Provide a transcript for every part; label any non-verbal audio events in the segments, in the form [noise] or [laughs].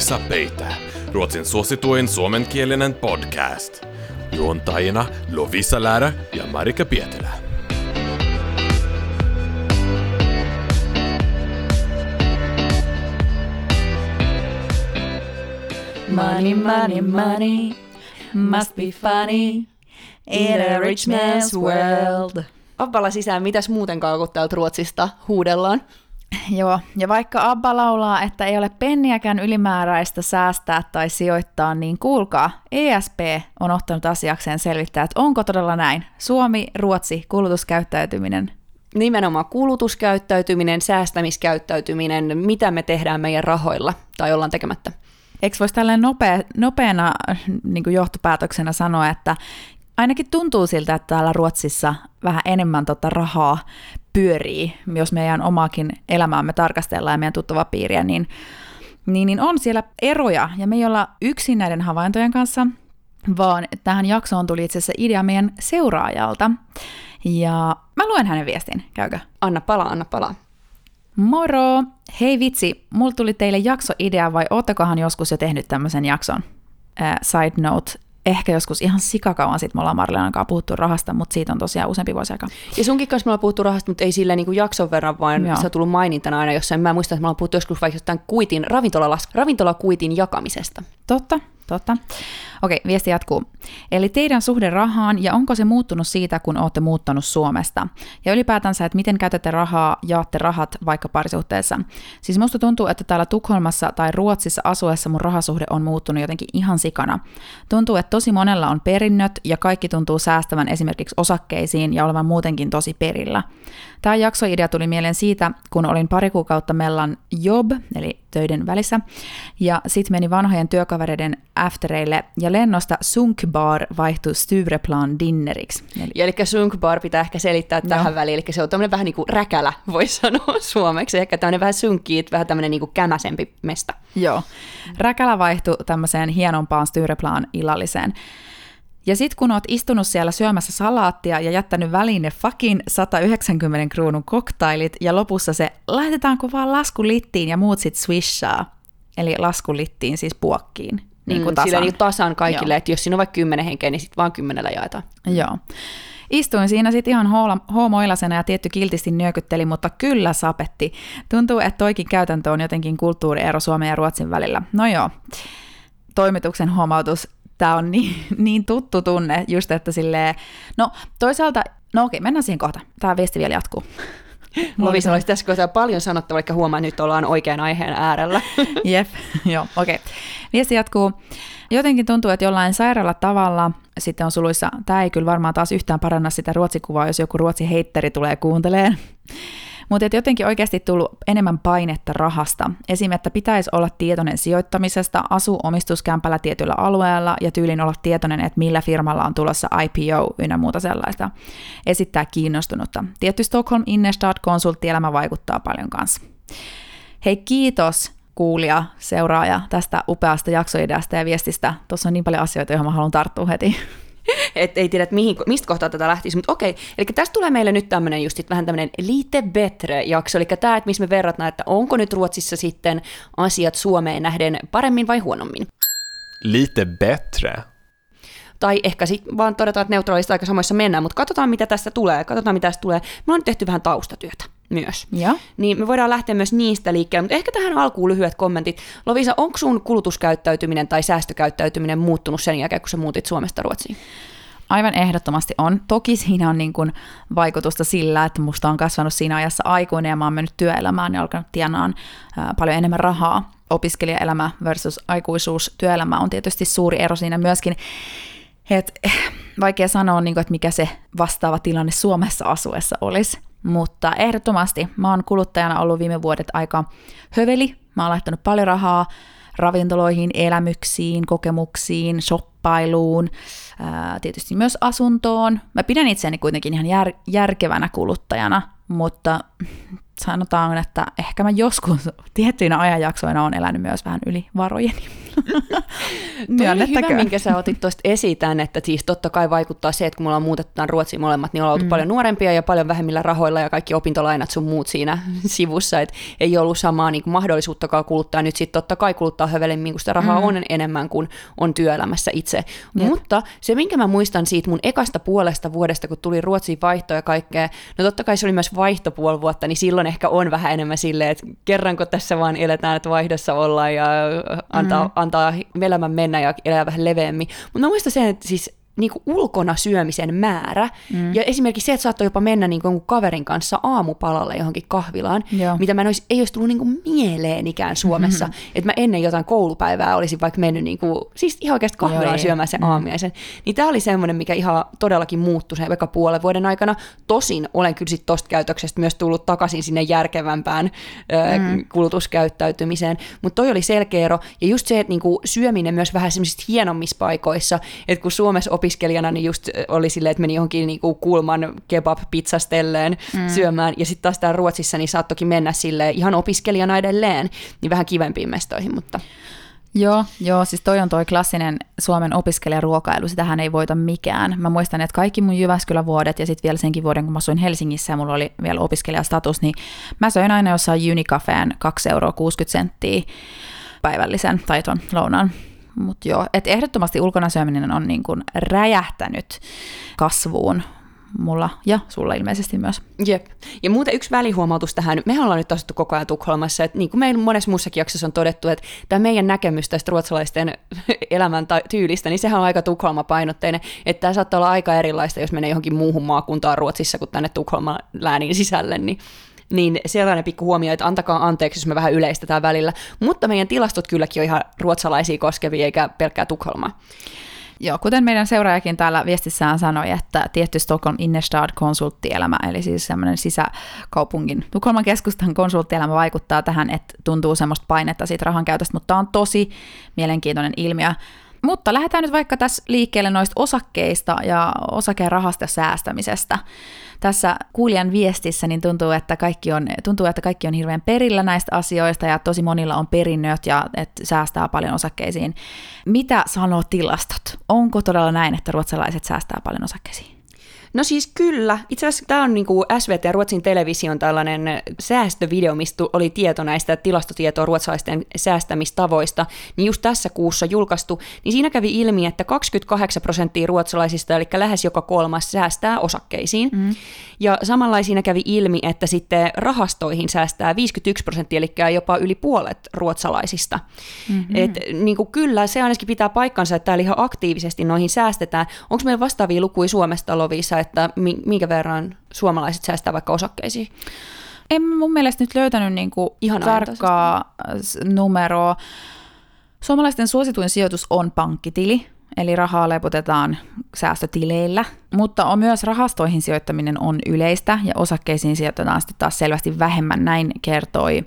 Lovisa Peitä, Ruotsin suosituin suomenkielinen podcast. Juontajina Lovisa Läärä ja Marika Pietilä. Money, money, money must be funny in a rich man's world. Abballa sisään, mitäs muutenkaan kun täältä Ruotsista huudellaan? Joo, ja vaikka Abba laulaa, että ei ole penniäkään ylimääräistä säästää tai sijoittaa, niin kuulkaa, ESP on ottanut asiakseen selvittää, että onko todella näin. Suomi, Ruotsi, kulutuskäyttäytyminen. Nimenomaan kulutuskäyttäytyminen, säästämiskäyttäytyminen, mitä me tehdään meidän rahoilla tai ollaan tekemättä. Eikö voisi tällainen nopea, nopeana niin johtopäätöksenä sanoa, että ainakin tuntuu siltä, että täällä Ruotsissa vähän enemmän tota rahaa pyörii, jos meidän omaakin elämäämme tarkastellaan ja meidän tuttava piiriä, niin, niin, niin on siellä eroja, ja me ei olla yksin näiden havaintojen kanssa, vaan tähän jaksoon tuli itse asiassa idea meidän seuraajalta. Ja mä luen hänen viestin, käykö? Anna palaa, anna palaa. Moro! Hei vitsi, mulla tuli teille jaksoidea vai oottekohan joskus jo tehnyt tämmöisen jakson? Äh, side note, ehkä joskus ihan sikakauan sitten me ollaan Marlenan kanssa puhuttu rahasta, mutta siitä on tosiaan useampi vuosi aikaa. Ja sunkin kanssa me ollaan puhuttu rahasta, mutta ei sillä niin kuin jakson verran, vaan Joo. se on tullut mainintana aina jossain. Mä muistan, että me ollaan puhuttu joskus vaikka jostain kuitin, ravintolakuitin jakamisesta. Totta, totta. Okei, viesti jatkuu. Eli teidän suhde rahaan ja onko se muuttunut siitä, kun olette muuttanut Suomesta? Ja ylipäätänsä, että miten käytätte rahaa, jaatte rahat vaikka parisuhteessa. Siis musta tuntuu, että täällä Tukholmassa tai Ruotsissa asuessa mun rahasuhde on muuttunut jotenkin ihan sikana. Tuntuu, että tosi monella on perinnöt ja kaikki tuntuu säästävän esimerkiksi osakkeisiin ja olevan muutenkin tosi perillä. Tämä jaksoidea tuli mieleen siitä, kun olin pari kuukautta mellan job, eli töiden välissä, ja sitten meni vanhojen työkavereiden aftereille, ja lennosta Sunkbar vaihtui Styreplan dinneriksi. Eli, eli Sunkbar pitää ehkä selittää tähän no. väliin, eli se on tämmöinen vähän niin kuin räkälä, voisi [laughs] sanoa suomeksi, ehkä tämmöinen vähän sunkkiit, vähän tämmöinen niin kuin kämäsempi mesta. Joo, räkälä vaihtui tämmöiseen hienompaan Styreplan illalliseen. Ja sit kun oot istunut siellä syömässä salaattia ja jättänyt väliin ne fucking 190 kruunun koktailit ja lopussa se laitetaanko vaan laskulittiin ja muut sit swishaa. Eli laskulittiin siis puokkiin. Niin kuin mm, tasan. Sillä niin tasan kaikille, että jos siinä on vaikka kymmenen henkeä, niin sitten vaan kymmenellä jaetaan. Joo. Istuin siinä sitten ihan hoomoilasena ja tietty kiltisti nyökytteli, mutta kyllä sapetti. Tuntuu, että toikin käytäntö on jotenkin kulttuuriero Suomen ja Ruotsin välillä. No joo, toimituksen huomautus tämä on niin, [laughs] niin tuttu tunne, just että silleen, no toisaalta, no okei, mennään siihen kohta. Tämä viesti vielä jatkuu. Lovisa olisi tässä kohtaa paljon sanottavaa, vaikka huomaa, että nyt ollaan oikean aiheen äärellä. [laughs] Jep, [laughs] joo, okei. Okay. Viesti jatkuu. Jotenkin tuntuu, että jollain sairaalla tavalla, sitten on suluissa, tämä ei kyllä varmaan taas yhtään paranna sitä ruotsikuvaa, jos joku ruotsi heitteri tulee kuunteleen. Mutta jotenkin oikeasti tullut enemmän painetta rahasta. Esim. että pitäisi olla tietoinen sijoittamisesta, asu omistuskämpällä tietyllä alueella ja tyylin olla tietoinen, että millä firmalla on tulossa IPO ynnä muuta sellaista. Esittää kiinnostunutta. Tietty Stockholm Innestad-konsulttielämä vaikuttaa paljon kanssa. Hei kiitos kuulija, seuraaja tästä upeasta jaksoideasta ja viestistä. Tuossa on niin paljon asioita, joihin mä haluan tarttua heti. Että ei tiedä, että mihin, mistä kohtaa tätä lähtisi, mutta okei, eli tästä tulee meille nyt tämmöinen just vähän tämmöinen lite betre jakso, eli tämä, että missä me verrataan, että onko nyt Ruotsissa sitten asiat Suomeen nähden paremmin vai huonommin. Lite betre? Tai ehkä sitten vaan todetaan, että neutraalista aika samoissa mennään, mutta katsotaan mitä tästä tulee, katsotaan mitä tästä tulee. Me on tehty vähän taustatyötä myös. Ja. Niin me voidaan lähteä myös niistä liikkeelle, mutta ehkä tähän alkuun lyhyet kommentit. Lovisa, onko sun kulutuskäyttäytyminen tai säästökäyttäytyminen muuttunut sen jälkeen, kun sä muutit Suomesta Ruotsiin? Aivan ehdottomasti on. Toki siinä on niin kuin vaikutusta sillä, että musta on kasvanut siinä ajassa aikuinen ja mä oon mennyt työelämään ja alkanut tienaan paljon enemmän rahaa. Opiskelijaelämä versus aikuisuus, työelämä on tietysti suuri ero siinä myöskin. Et, eh, vaikea sanoa, niin kuin, että mikä se vastaava tilanne Suomessa asuessa olisi. Mutta ehdottomasti mä oon kuluttajana ollut viime vuodet aika höveli. Mä oon laittanut paljon rahaa ravintoloihin, elämyksiin, kokemuksiin, shoppailuun, ää, tietysti myös asuntoon. Mä pidän itseäni kuitenkin ihan jär, järkevänä kuluttajana, mutta sanotaan, että ehkä mä joskus [laughs] tiettyinä ajanjaksoina on elänyt myös vähän yli varojeni. [laughs] Toi oli hyvä, minkä sä otit tuosta esitän, että siis totta kai vaikuttaa se, että kun me ollaan muutettu Ruotsiin molemmat, niin ollaan oltu mm. paljon nuorempia ja paljon vähemmillä rahoilla ja kaikki opintolainat sun muut siinä [laughs] sivussa, että ei ollut samaa niin kuin mahdollisuuttakaan kuluttaa. Nyt sitten totta kai kuluttaa hövelimmin, kun sitä rahaa mm. on enemmän kuin on työelämässä itse. Jep. Mutta se, minkä mä muistan siitä mun ekasta puolesta vuodesta, kun tuli Ruotsiin vaihto ja kaikkea, no totta kai se oli myös vaihtopuoli vuotta, niin silloin ehkä on vähän enemmän silleen, että kerranko tässä vaan eletään, että vaihdossa ollaan ja antaa, mm. antaa elämän mennä ja elää vähän leveämmin. Mutta mä muistan sen, että siis niin kuin ulkona syömisen määrä. Mm. Ja esimerkiksi se, että saattoi jopa mennä niin kuin kaverin kanssa aamupalalle johonkin kahvilaan, Joo. mitä mä en olisi, ei olisi tullut niin kuin mieleenikään Suomessa. Mm-hmm. Että mä ennen jotain koulupäivää olisin vaikka mennyt niin kuin, siis ihan oikeasti kahvilaan Joo, syömään sen mm. aamiaisen. Niin tämä oli semmoinen, mikä ihan todellakin muuttui sen vaikka puolen vuoden aikana. Tosin olen kyllä sitten tosta käytöksestä myös tullut takaisin sinne järkevämpään mm. kulutuskäyttäytymiseen. Mutta toi oli selkeä ero. Ja just se, että niin kuin syöminen myös vähän semmoisissa hienommissa paikoissa, että kun Suomessa opiskelijana niin just oli silleen, että meni johonkin niinku kulman kebab-pizzastelleen mm. syömään, ja sitten taas täällä Ruotsissa niin saattokin mennä sille ihan opiskelijana edelleen, niin vähän kivempiin mestoihin, mutta... Joo, joo, siis toi on toi klassinen Suomen opiskelijaruokailu, sitähän ei voita mikään. Mä muistan, että kaikki mun Jyväskylän vuodet ja sitten vielä senkin vuoden, kun mä asuin Helsingissä ja mulla oli vielä opiskelijastatus, niin mä söin aina jossain Unicafeen 2,60 euroa päivällisen tai ton lounaan. Mutta joo, että ehdottomasti ulkona syöminen on niin kuin räjähtänyt kasvuun mulla ja sulla ilmeisesti myös. Jep. Ja muuten yksi välihuomautus tähän. Me ollaan nyt asuttu koko ajan Tukholmassa, että niin kuin meillä monessa muussakin jaksossa on todettu, että tämä meidän näkemys tästä ruotsalaisten [laughs] elämän tyylistä, niin sehän on aika Tukholma-painotteinen, että tämä saattaa olla aika erilaista, jos menee johonkin muuhun maakuntaan Ruotsissa kuin tänne Tukholman läänin sisälle, niin niin sellainen pikku huomio, että antakaa anteeksi, jos me vähän yleistetään välillä. Mutta meidän tilastot kylläkin on ihan ruotsalaisia koskevia, eikä pelkkää Tukholmaa. Joo, kuten meidän seuraajakin täällä viestissään sanoi, että tietty Stockholm Innerstad konsulttielämä, eli siis semmoinen sisäkaupungin Tukholman keskustan konsulttielämä vaikuttaa tähän, että tuntuu semmoista painetta siitä rahan käytöstä, mutta tämä on tosi mielenkiintoinen ilmiö. Mutta lähdetään nyt vaikka tässä liikkeelle noista osakkeista ja osakerahasta säästämisestä. Tässä kuulijan viestissä niin tuntuu, että kaikki on, tuntuu, että kaikki on hirveän perillä näistä asioista ja tosi monilla on perinnöt ja että säästää paljon osakkeisiin. Mitä sanoo tilastot? Onko todella näin, että ruotsalaiset säästää paljon osakkeisiin? No siis kyllä. Itse asiassa tämä on niin kuin SVT ja Ruotsin television tällainen säästövideo, mistä oli tieto näistä tilastotietoa ruotsalaisten säästämistavoista, niin just tässä kuussa julkaistu, niin siinä kävi ilmi, että 28 prosenttia ruotsalaisista, eli lähes joka kolmas, säästää osakkeisiin. Mm. Ja samalla siinä kävi ilmi, että sitten rahastoihin säästää 51 prosenttia, eli jopa yli puolet ruotsalaisista. Mm-hmm. Et, niin kuin kyllä, se ainakin pitää paikkansa, että täällä ihan aktiivisesti noihin säästetään. Onko meillä vastaavia lukuja Suomesta, Lovisa, että minkä verran suomalaiset säästää vaikka osakkeisiin? En mun mielestä nyt löytänyt niinku Ihan tarkkaa numeroa. Suomalaisten suosituin sijoitus on pankkitili, eli rahaa lepotetaan säästötileillä, mutta on myös rahastoihin sijoittaminen on yleistä ja osakkeisiin sijoitetaan sitten taas selvästi vähemmän, näin kertoi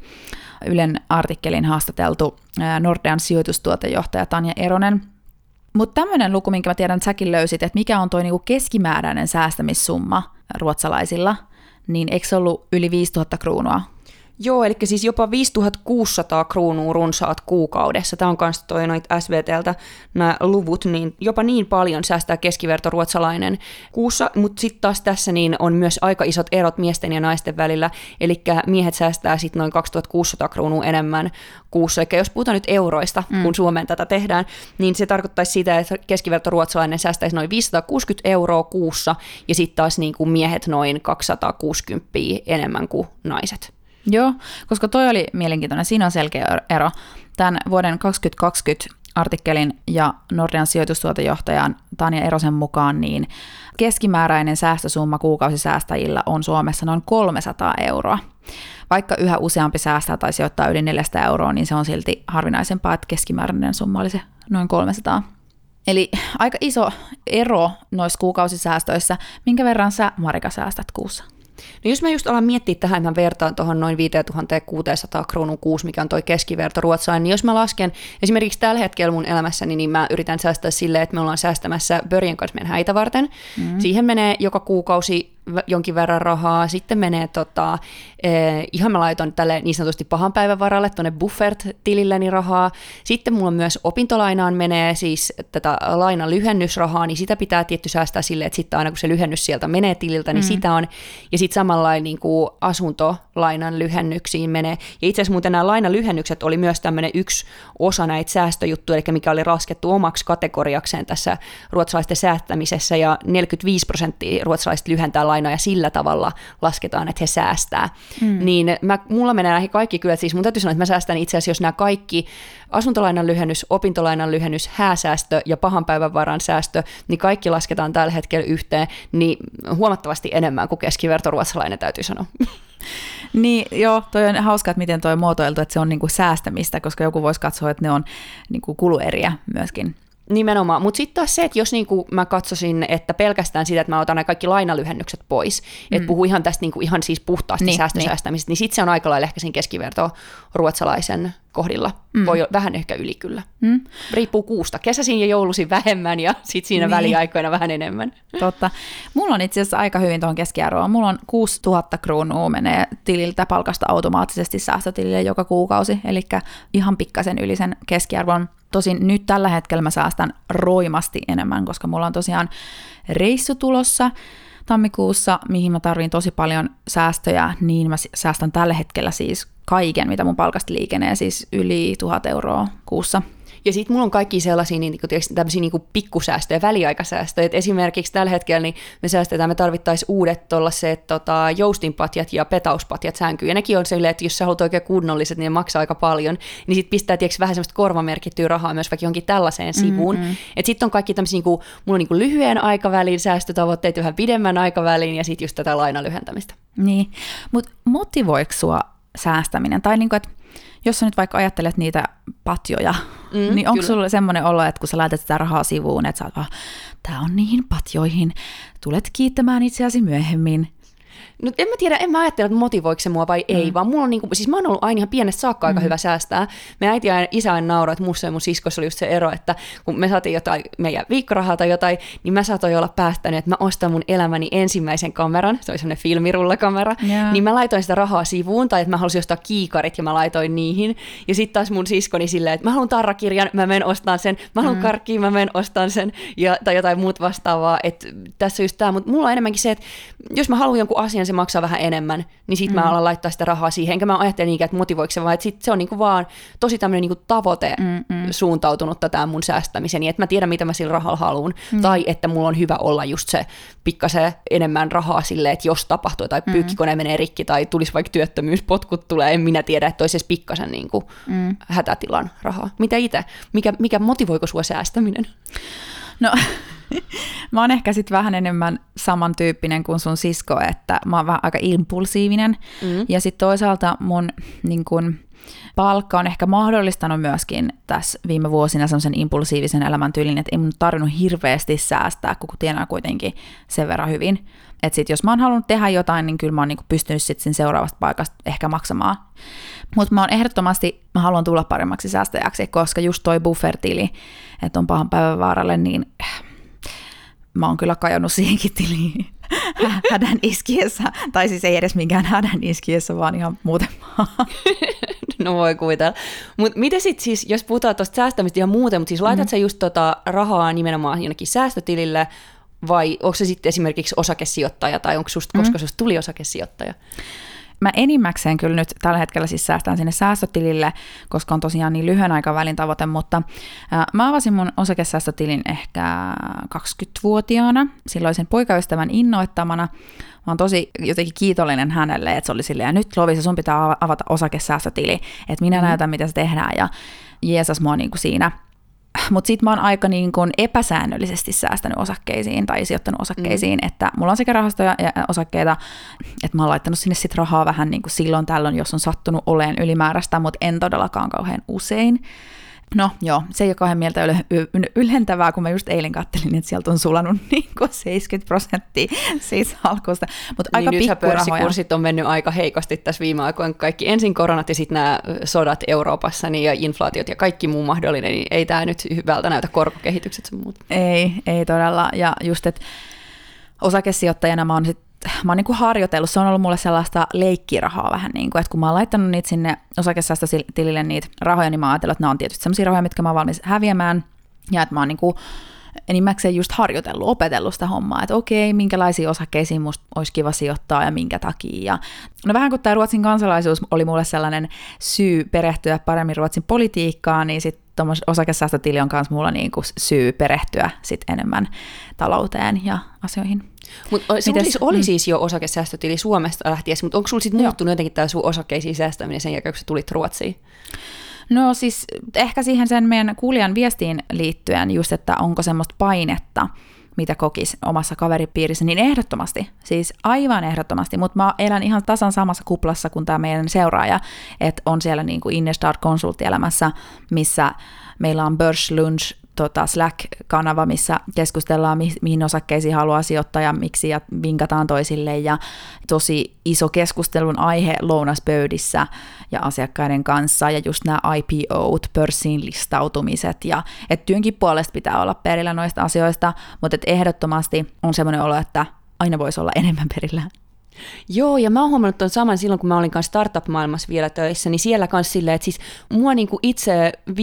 Ylen artikkelin haastateltu Nordean sijoitustuotejohtaja Tanja Eronen. Mutta tämmöinen luku, minkä mä tiedän, että säkin löysit, että mikä on tuo niinku keskimääräinen säästämissumma ruotsalaisilla, niin eikö se ollut yli 5000 kruunua Joo, eli siis jopa 5600 kruunua runsaat kuukaudessa. Tämä on myös toi noit SVTltä nämä luvut, niin jopa niin paljon säästää keskiverto ruotsalainen kuussa, mutta sitten taas tässä niin on myös aika isot erot miesten ja naisten välillä, eli miehet säästää sitten noin 2600 kruunua enemmän kuussa, eli jos puhutaan nyt euroista, mm. kun Suomeen tätä tehdään, niin se tarkoittaisi sitä, että keskiverto ruotsalainen säästäisi noin 560 euroa kuussa, ja sitten taas niin kuin miehet noin 260 enemmän kuin naiset. Joo, koska toi oli mielenkiintoinen. Siinä on selkeä ero. Tämän vuoden 2020 artikkelin ja Nordean sijoitustuotejohtajan Tanja Erosen mukaan, niin keskimääräinen säästösumma kuukausisäästäjillä on Suomessa noin 300 euroa. Vaikka yhä useampi säästää tai sijoittaa yli 400 euroa, niin se on silti harvinaisempaa, että keskimääräinen summa olisi noin 300. Eli aika iso ero noissa kuukausisäästöissä. Minkä verran sä, Marika, säästät kuussa? No jos mä just alan miettiä tähän, että mä vertaan tuohon noin 5600 kruunun kuusi, mikä on toi keskiverto ruotsalainen, niin jos mä lasken esimerkiksi tällä hetkellä mun elämässäni, niin mä yritän säästää silleen, että me ollaan säästämässä Börjen kanssa meidän häitä varten. Mm. Siihen menee joka kuukausi jonkin verran rahaa, sitten menee tota, eh, ihan mä laitan tälle niin sanotusti pahan päivän varalle tuonne Buffert-tililleni rahaa. Sitten mulla myös opintolainaan menee siis tätä lainan lyhennysrahaa, niin sitä pitää tietty säästää silleen, että sitten aina kun se lyhennys sieltä menee tililtä, niin mm. sitä on. Ja sitten samalla niin kuin asuntolainan lyhennyksiin menee. Ja itse asiassa muuten nämä lainalyhennykset oli myös tämmöinen yksi osa näitä säästöjuttuja, eli mikä oli laskettu omaksi kategoriakseen tässä ruotsalaisten säästämisessä, ja 45 prosenttia ruotsalaiset lyhentää lainaa, ja sillä tavalla lasketaan, että he säästää. Mm. Niin mä, mulla menee näihin kaikki kyllä, siis mun täytyy sanoa, että mä säästän itse asiassa, jos nämä kaikki asuntolainan lyhennys, opintolainan lyhennys, hääsäästö ja pahan päivän varan säästö, niin kaikki lasketaan tällä hetkellä yhteen, niin huomattavasti enemmän kuin keskivertoruotsalainen täytyy sanoa. [laughs] Niin, joo, toi on hauska, että miten toi on muotoiltu, että se on niinku säästämistä, koska joku voisi katsoa, että ne on niinku kulueriä myöskin. Nimenomaan, mutta sitten taas se, että jos niinku mä katsoisin, että pelkästään sitä, että mä otan nämä kaikki lainalyhennykset pois, mm. että puhuu ihan tästä niinku ihan siis puhtaasti niin, säästösäästämistä, niin, niin sitten se on aika lailla ehkä siinä keskiverto ruotsalaisen kohdilla. Mm. Voi vähän ehkä yli kyllä. Mm. Riippuu kuusta. Kesäsin ja joulusin vähemmän ja sitten siinä niin. väliaikoina vähän enemmän. Totta. Mulla on itse asiassa aika hyvin tuohon keskiarvoon. Mulla on 6000 kruunua menee tililtä palkasta automaattisesti säästötilille joka kuukausi, eli ihan pikkasen yli sen keskiarvon. Tosin nyt tällä hetkellä mä säästän roimasti enemmän, koska mulla on tosiaan reissu tulossa tammikuussa, mihin mä tarvin tosi paljon säästöjä, niin mä säästän tällä hetkellä siis kaiken, mitä mun palkasta liikenee, siis yli tuhat euroa kuussa. Ja sitten mulla on kaikki sellaisia niin, niin, tämmöisiä niin pikkusäästöjä, väliaikasäästöjä. Et esimerkiksi tällä hetkellä niin me säästetään, me tarvittaisiin uudet tuollaiset tota, joustinpatjat ja petauspatjat sänkyyn. Ja nekin on silleen, että jos sä haluat oikein kunnolliset, niin ne maksaa aika paljon. Niin sitten pistää tiiäks, vähän semmoista korvamerkittyä rahaa myös vaikka johonkin tällaiseen sivuun. Mm-hmm. Että sitten on kaikki tämmöisiä, niin kuin, mulla on niin kuin lyhyen aikavälin säästötavoitteet, vähän pidemmän aikavälin ja sitten just tätä lainalyhentämistä. Niin, mutta motivoiko sua säästäminen? Tai niin kuin, että jos sä nyt vaikka ajattelet niitä patjoja, mm, niin onko sulla semmoinen olo, että kun sä laitat sitä rahaa sivuun, että sä oot vaan, tää on niihin patjoihin, tulet kiittämään itseäsi myöhemmin, No en mä tiedä, en mä ajattele, että motivoiko se mua vai ei, mm. vaan mulla on niinku, siis mä oon ollut aina ihan pienestä saakka aika mm. hyvä säästää. Me äiti ja isä aina nauraa, että musta ja mun siskossa oli just se ero, että kun me saatiin jotain meidän viikkorahaa tai jotain, niin mä saatoin olla päästänyt, että mä ostan mun elämäni ensimmäisen kameran, se oli semmoinen filmirullakamera, yeah. niin mä laitoin sitä rahaa sivuun, tai että mä halusin ostaa kiikarit ja mä laitoin niihin. Ja sitten taas mun siskoni silleen, että mä haluan tarrakirjan, mä menen ostaan sen, mä haluan mm. karkkiin, mä menen ostaan sen, ja, tai jotain muut vastaavaa. Että tässä on just tämä, mutta mulla on enemmänkin se, että jos mä haluan jonkun asian, se maksaa vähän enemmän, niin sitten mm. mä alan laittaa sitä rahaa siihen. Enkä mä ajattele niinkään, että motivoiko se, vaan että sit se on niinku vaan tosi tämmöinen niinku tavoite mm, mm. suuntautunutta tämä mun säästämiseni, että mä tiedän, mitä mä sillä rahalla haluan. Mm. Tai että mulla on hyvä olla just se pikkasen enemmän rahaa sille, että jos tapahtuu tai mm. pyykkikone menee rikki tai tulisi vaikka työttömyys, potkut tulee, en minä tiedä, että olisi pikkasen niinku mm. hätätilan rahaa. Mitä itse? Mikä, mikä motivoiko sua säästäminen? No mä oon ehkä sitten vähän enemmän samantyyppinen kuin sun sisko, että mä oon vähän aika impulsiivinen. Mm. Ja sitten toisaalta mun niin kun, palkka on ehkä mahdollistanut myöskin tässä viime vuosina semmoisen impulsiivisen elämäntyylin, että ei mun tarvinnut hirveästi säästää, kun tienaa kuitenkin sen verran hyvin. Että sit jos mä oon halunnut tehdä jotain, niin kyllä mä oon niinku pystynyt sitten sen seuraavasta paikasta ehkä maksamaan. Mutta mä oon ehdottomasti, mä haluan tulla paremmaksi säästäjäksi, koska just toi buffertili, että on pahan päivän vaaralle, niin mä oon kyllä kajonnut siihenkin tiliin [laughs] hädän iskiessä. Tai siis ei edes mikään hädän iskiessä, vaan ihan muuten [laughs] No voi kuvitella. Mutta miten sitten siis, jos puhutaan tuosta säästämistä ja muuten, mutta siis laitat mm. sä just tota rahaa nimenomaan jonnekin säästötilille, vai onko se sitten esimerkiksi osakesijoittaja, tai onko susta, koska mm. susta tuli osakesijoittaja? Mä enimmäkseen kyllä nyt tällä hetkellä siis säästän sinne säästötilille, koska on tosiaan niin lyhyen aikavälin tavoite, mutta ää, mä avasin mun osakesäästötilin ehkä 20-vuotiaana, silloisen poikaystävän innoittamana. Mä oon tosi jotenkin kiitollinen hänelle, että se oli silleen, ja nyt Lovisa, sun pitää avata osakesäästötili, että minä mm. näytän, mitä se tehdään, ja Jeesus mua niin kuin siinä mutta sitten mä oon aika niin kun epäsäännöllisesti säästänyt osakkeisiin tai sijoittanut osakkeisiin, mm. että mulla on sekä rahastoja ja osakkeita, että mä oon laittanut sinne sit rahaa vähän niin kuin silloin tällöin, jos on sattunut oleen ylimääräistä, mutta en todellakaan kauhean usein. No joo, se ei ole kauhean mieltä ylentävää, kun mä just eilen kattelin, että sieltä on sulanut [laughs] niin kuin 70 prosenttia siitä alkusta. Mutta niin aika nythän pörssikurssit on mennyt aika heikosti tässä viime aikoina. Kaikki ensin koronat ja sitten nämä sodat Euroopassa niin ja inflaatiot ja kaikki muu mahdollinen, niin ei tämä nyt hyvältä näytä korkokehitykset sun muut. Ei, ei todella. Ja just, että osakesijoittajana mä oon sit mä oon niin kuin harjoitellut, se on ollut mulle sellaista leikkirahaa vähän niin kuin, että kun mä oon laittanut niitä sinne osakesäästötilille niitä rahoja, niin mä oon että nämä on tietysti sellaisia rahoja, mitkä mä oon valmis häviämään, ja että mä oon niin kuin enimmäkseen just harjoitellut, opetellut sitä hommaa, että okei, minkälaisia osakkeisiin musta olisi kiva sijoittaa ja minkä takia. Ja no vähän kuin tämä Ruotsin kansalaisuus oli mulle sellainen syy perehtyä paremmin Ruotsin politiikkaan, niin sitten osakesäästötili on myös mulla niin kuin syy perehtyä sit enemmän talouteen ja asioihin. Mutta sulla siis oli mm. siis jo osakesäästötili Suomesta lähtiessä, mutta onko sulla sitten muuttunut jotenkin tämä sun osakkeisiin säästäminen sen jälkeen, kun sä tulit Ruotsiin? No siis ehkä siihen sen meidän kuulijan viestiin liittyen just, että onko semmoista painetta, mitä kokis omassa kaveripiirissä, niin ehdottomasti, siis aivan ehdottomasti, mutta mä elän ihan tasan samassa kuplassa kuin tämä meidän seuraaja, että on siellä niin kuin Innestad konsulttielämässä, missä meillä on Börslunch tota Slack-kanava, missä keskustellaan, mi- mihin osakkeisiin haluaa sijoittaa ja miksi ja vinkataan toisille. Ja tosi iso keskustelun aihe lounaspöydissä ja asiakkaiden kanssa ja just nämä IPOt, pörssiin listautumiset. Ja että työnkin puolesta pitää olla perillä noista asioista, mutta et ehdottomasti on semmoinen olo, että aina voisi olla enemmän perillä. Joo, ja mä oon huomannut tuon saman silloin, kun mä olin kanssa startup-maailmassa vielä töissä, niin siellä kanssa silleen, että siis mua niin kuin itse 5-6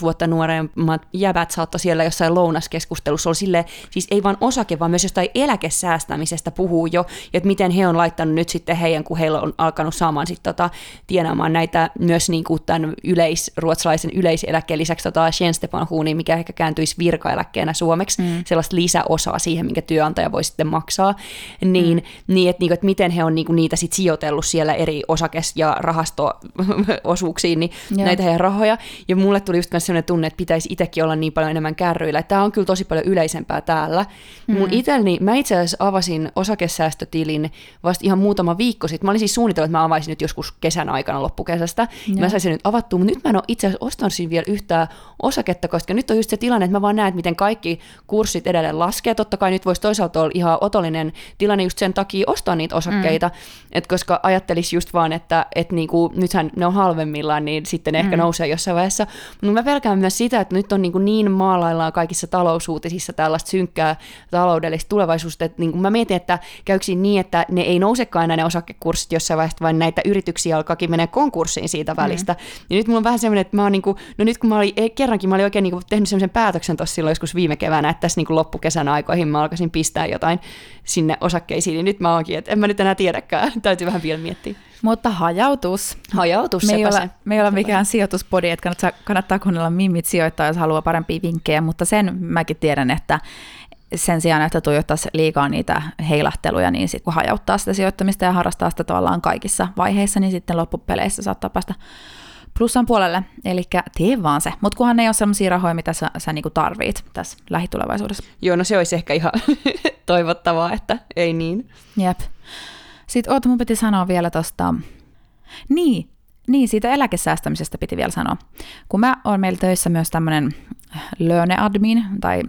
vuotta nuoremmat jäbät saattoi siellä jossain lounaskeskustelussa olla silleen, siis ei vaan osake, vaan myös jostain eläkesäästämisestä puhuu jo, ja että miten he on laittanut nyt sitten heidän, kun heillä on alkanut saamaan sitten tota, tienaamaan näitä myös niin kuin tämän yleis, ruotsalaisen yleiseläkkeen lisäksi tota Tjänstepensionin, mikä ehkä kääntyisi virkaeläkkeenä suomeksi, mm. sellaista lisäosaa siihen, minkä työnantaja voi sitten maksaa, niin, mm. niin että, niin että miten he on niinku niitä sit sijoitellut siellä eri osakes- ja rahasto-osuuksiin, niin Joo. näitä heidän rahoja. Ja mulle tuli just sellainen tunne, että pitäisi itsekin olla niin paljon enemmän kärryillä. Tämä on kyllä tosi paljon yleisempää täällä. Mm. Mun itselleni, mä itse asiassa avasin osakesäästötilin vasta ihan muutama viikko sitten. Mä olin siis suunnitellut, että mä avaisin nyt joskus kesän aikana loppukesästä. Joo. Mä saisin nyt avattua, mutta nyt mä en ole itse asiassa ostanut siinä vielä yhtään osaketta, koska nyt on just se tilanne, että mä vaan näen, että miten kaikki kurssit edelleen laskee. Totta kai nyt voisi toisaalta olla ihan otollinen tilanne just sen takia ostaa niitä osakkeita, mm. että koska ajattelisi just vaan, että et niinku, nythän ne on halvemmillaan, niin sitten ne mm. ehkä nousee jossain vaiheessa. Mutta mä pelkään myös sitä, että nyt on niinku niin maalaillaan kaikissa talousuutisissa tällaista synkkää taloudellista tulevaisuutta, että niinku mä mietin, että käykö niin, että ne ei nousekaan enää ne osakekurssit jossain vaiheessa, vaan näitä yrityksiä alkaakin menee konkurssiin siitä mm. välistä. Mm. Ja nyt mulla on vähän semmoinen, että mä oon niinku, no nyt kun mä olin, kerrankin mä olin oikein niinku tehnyt semmoisen päätöksen tuossa silloin joskus viime keväänä, että tässä niinku loppukesän aikoihin mä alkaisin pistää jotain sinne osakkeisiin, niin nyt mä oonkin, että en mä nyt enää tiedäkään. [laughs] Täytyy vähän vielä miettiä. Mutta hajautus. Hajautus, me ei, ole, se. me ei ole mikään sijoituspodi, että kannattaa, kannattaa kuunnella mimmit sijoittaa, jos haluaa parempia vinkkejä, mutta sen mäkin tiedän, että sen sijaan, että tuijottaisi liikaa niitä heilahteluja, niin sitten kun hajauttaa sitä sijoittamista ja harrastaa sitä tavallaan kaikissa vaiheissa, niin sitten loppupeleissä saattaa päästä plussan puolelle, eli tee vaan se. Mutta kunhan ne ei ole sellaisia rahoja, mitä sä, sä niinku tarvit tässä lähitulevaisuudessa. Joo, no se olisi ehkä ihan [laughs] toivottavaa, että ei niin. Jep. Sitten oota, mun piti sanoa vielä tosta, niin, niin, siitä eläkesäästämisestä piti vielä sanoa. Kun mä oon meillä töissä myös tämmöinen lööneadmin, tai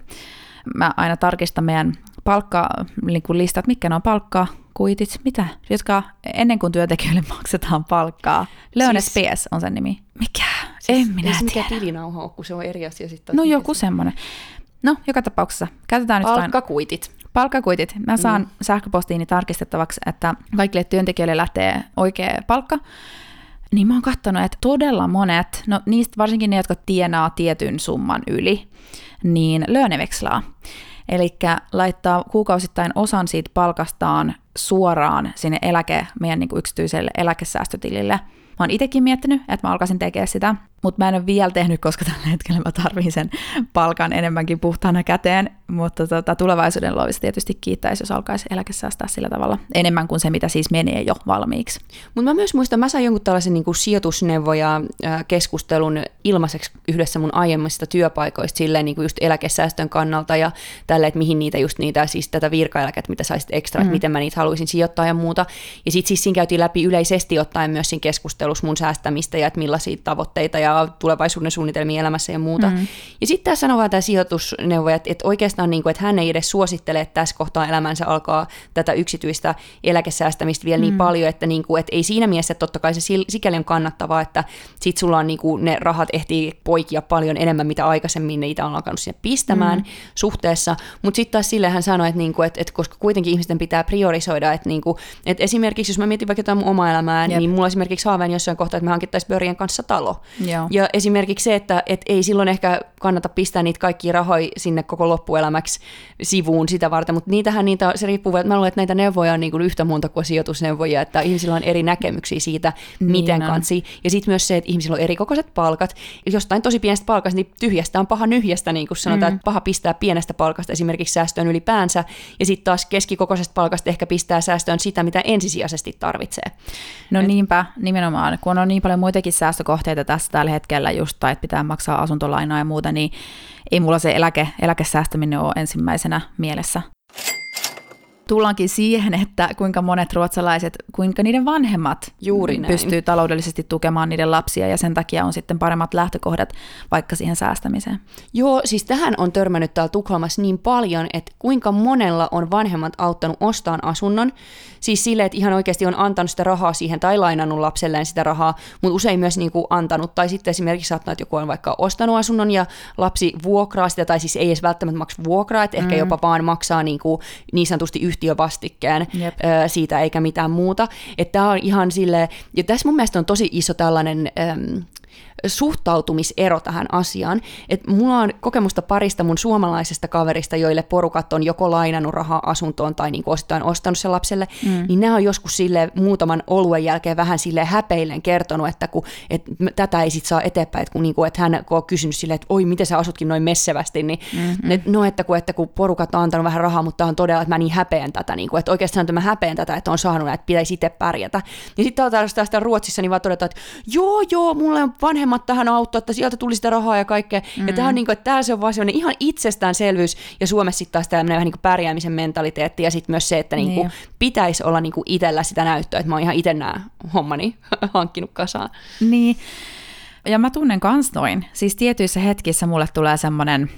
mä aina tarkistan meidän palkkalistat, niin mitkä ne on palkkaa, kuitit, mitä, jotka ennen kuin työntekijöille [laughs] maksetaan palkkaa. Leones siis, PS on sen nimi. Mikä? Siis, en minä ei tiedä. mikä tilinauha kun se on eri asia sitten. No joku semmoinen. No, joka tapauksessa. Käytetään nyt Palkkakuitit. Palkkakuitit. Mä saan mm. sähköpostiini tarkistettavaksi, että kaikille työntekijöille lähtee oikea palkka. Niin mä oon katsonut, että todella monet, no niistä varsinkin ne, jotka tienaa tietyn summan yli, niin löönevekslaa. Eli laittaa kuukausittain osan siitä palkastaan suoraan sinne eläke, meidän niin kuin yksityiselle eläkesäästötilille. Mä oon itsekin miettinyt, että mä alkaisin tekemään sitä, mutta mä en ole vielä tehnyt, koska tällä hetkellä mä tarvitsen sen palkan enemmänkin puhtaana käteen, mutta tota, tulevaisuuden luovissa tietysti kiittäisi, jos alkaisi eläkesäästää sillä tavalla enemmän kuin se, mitä siis menee jo valmiiksi. Mutta mä myös muistan, mä sain jonkun tällaisen niin sijoitusneuvoja keskustelun ilmaiseksi yhdessä mun aiemmista työpaikoista silleen niin kuin just eläkesäästön kannalta ja tälle, että mihin niitä just niitä, siis tätä virkaeläkettä, mitä saisit ekstra, mm. että miten mä niitä haluaisin sijoittaa ja muuta. Ja sitten siis siinä käytiin läpi yleisesti ottaen myös siinä keskustelussa mun säästämistä ja että millaisia tavoitteita ja ja tulevaisuuden suunnitelmia elämässä ja muuta. Mm. Ja sitten tämä sanoo tämä sijoitusneuvoja, että, että oikeastaan niin kuin, että hän ei edes suosittele, että tässä kohtaa elämänsä alkaa tätä yksityistä eläkesäästämistä vielä niin mm. niin paljon, että, niin kuin, että ei siinä mielessä, että totta kai se sikäli on kannattavaa, että sit sulla on niin kuin, ne rahat ehtii poikia paljon enemmän, mitä aikaisemmin niitä on alkanut sinne pistämään mm. suhteessa, mutta sitten taas sille hän sanoi, että, niin kuin, että, että koska kuitenkin ihmisten pitää priorisoida, että, niin kuin, että esimerkiksi jos mä mietin vaikka jotain mun omaa elämää, Jep. niin mulla esimerkiksi haaveen jossain kohtaa, että me hankittaisiin Börjen kanssa talo. Joo. Ja esimerkiksi se, että, että ei silloin ehkä kannata pistää niitä kaikkia rahoja sinne koko loppuelämäksi sivuun sitä varten, mutta niitähän niitä, se riippuu, että mä luulen, että näitä neuvoja on niin kuin yhtä monta kuin sijoitusneuvoja, että ihmisillä on eri näkemyksiä siitä, niin miten on. kansi. Ja sitten myös se, että ihmisillä on eri kokoiset palkat. Jostain tosi pienestä palkasta, niin tyhjästä on paha nyhjästä, niin kuin sanotaan, mm. että paha pistää pienestä palkasta esimerkiksi säästöön ylipäänsä, ja sitten taas keskikokoisesta palkasta ehkä pistää säästöön sitä, mitä ensisijaisesti tarvitsee. No Et... niinpä, nimenomaan, kun on niin paljon muitakin säästökohteita tässä tällä hetkellä just, tai että pitää maksaa asuntolainaa ja muuta, niin ei mulla se eläke, eläkesäästäminen ole ensimmäisenä mielessä tullaankin siihen, että kuinka monet ruotsalaiset, kuinka niiden vanhemmat Juuri näin. pystyy taloudellisesti tukemaan niiden lapsia ja sen takia on sitten paremmat lähtökohdat vaikka siihen säästämiseen. Joo, siis tähän on törmännyt täällä Tukholmassa niin paljon, että kuinka monella on vanhemmat auttanut ostamaan asunnon. Siis sille, että ihan oikeasti on antanut sitä rahaa siihen tai lainannut lapselleen sitä rahaa, mutta usein myös niin kuin antanut. Tai sitten esimerkiksi saattaa, että joku on vaikka ostanut asunnon ja lapsi vuokraa sitä, tai siis ei edes välttämättä maksa vuokraa, että ehkä mm. jopa vaan maksaa niin, kuin niin sanotusti yhtiövastikkeen yep. siitä eikä mitään muuta. Että tämä on ihan sille ja tässä mun mielestä on tosi iso tällainen... Ähm, suhtautumisero tähän asiaan. Et mulla on kokemusta parista mun suomalaisesta kaverista, joille porukat on joko lainannut rahaa asuntoon tai niin osittain ostanut sen lapselle, mm. niin nämä on joskus sille muutaman oluen jälkeen vähän sille häpeillen kertonut, että kun, et, tätä ei sit saa eteenpäin, että kun, niin kuin, että hän kun on kysynyt silleen, että oi, miten sä asutkin noin messevästi, niin mm-hmm. et, no, että kun, että kun porukat on antanut vähän rahaa, mutta on todella, että mä niin häpeän tätä, niin kuin, että oikeastaan mä häpeän tätä, että on saanut, että pitäisi itse pärjätä. Niin sitten tästä Ruotsissa niin vaan todetaan, että joo, joo, mulle on vanhemmat vanhemmat tähän auttoi, että sieltä tuli sitä rahaa ja kaikkea. Mm. Ja tämä on niin kuin, että täällä se on vaan sellainen ihan itsestäänselvyys, ja Suomessa sitten taas tämmöinen vähän niin kuin pärjäämisen mentaliteetti, ja sitten myös se, että niin kuin niin. pitäisi olla niin kuin itsellä sitä näyttöä, että mä oon ihan itse nämä hommani [laughs] hankkinut kasaan. Niin, ja mä tunnen kans noin. Siis tietyissä hetkissä mulle tulee semmoinen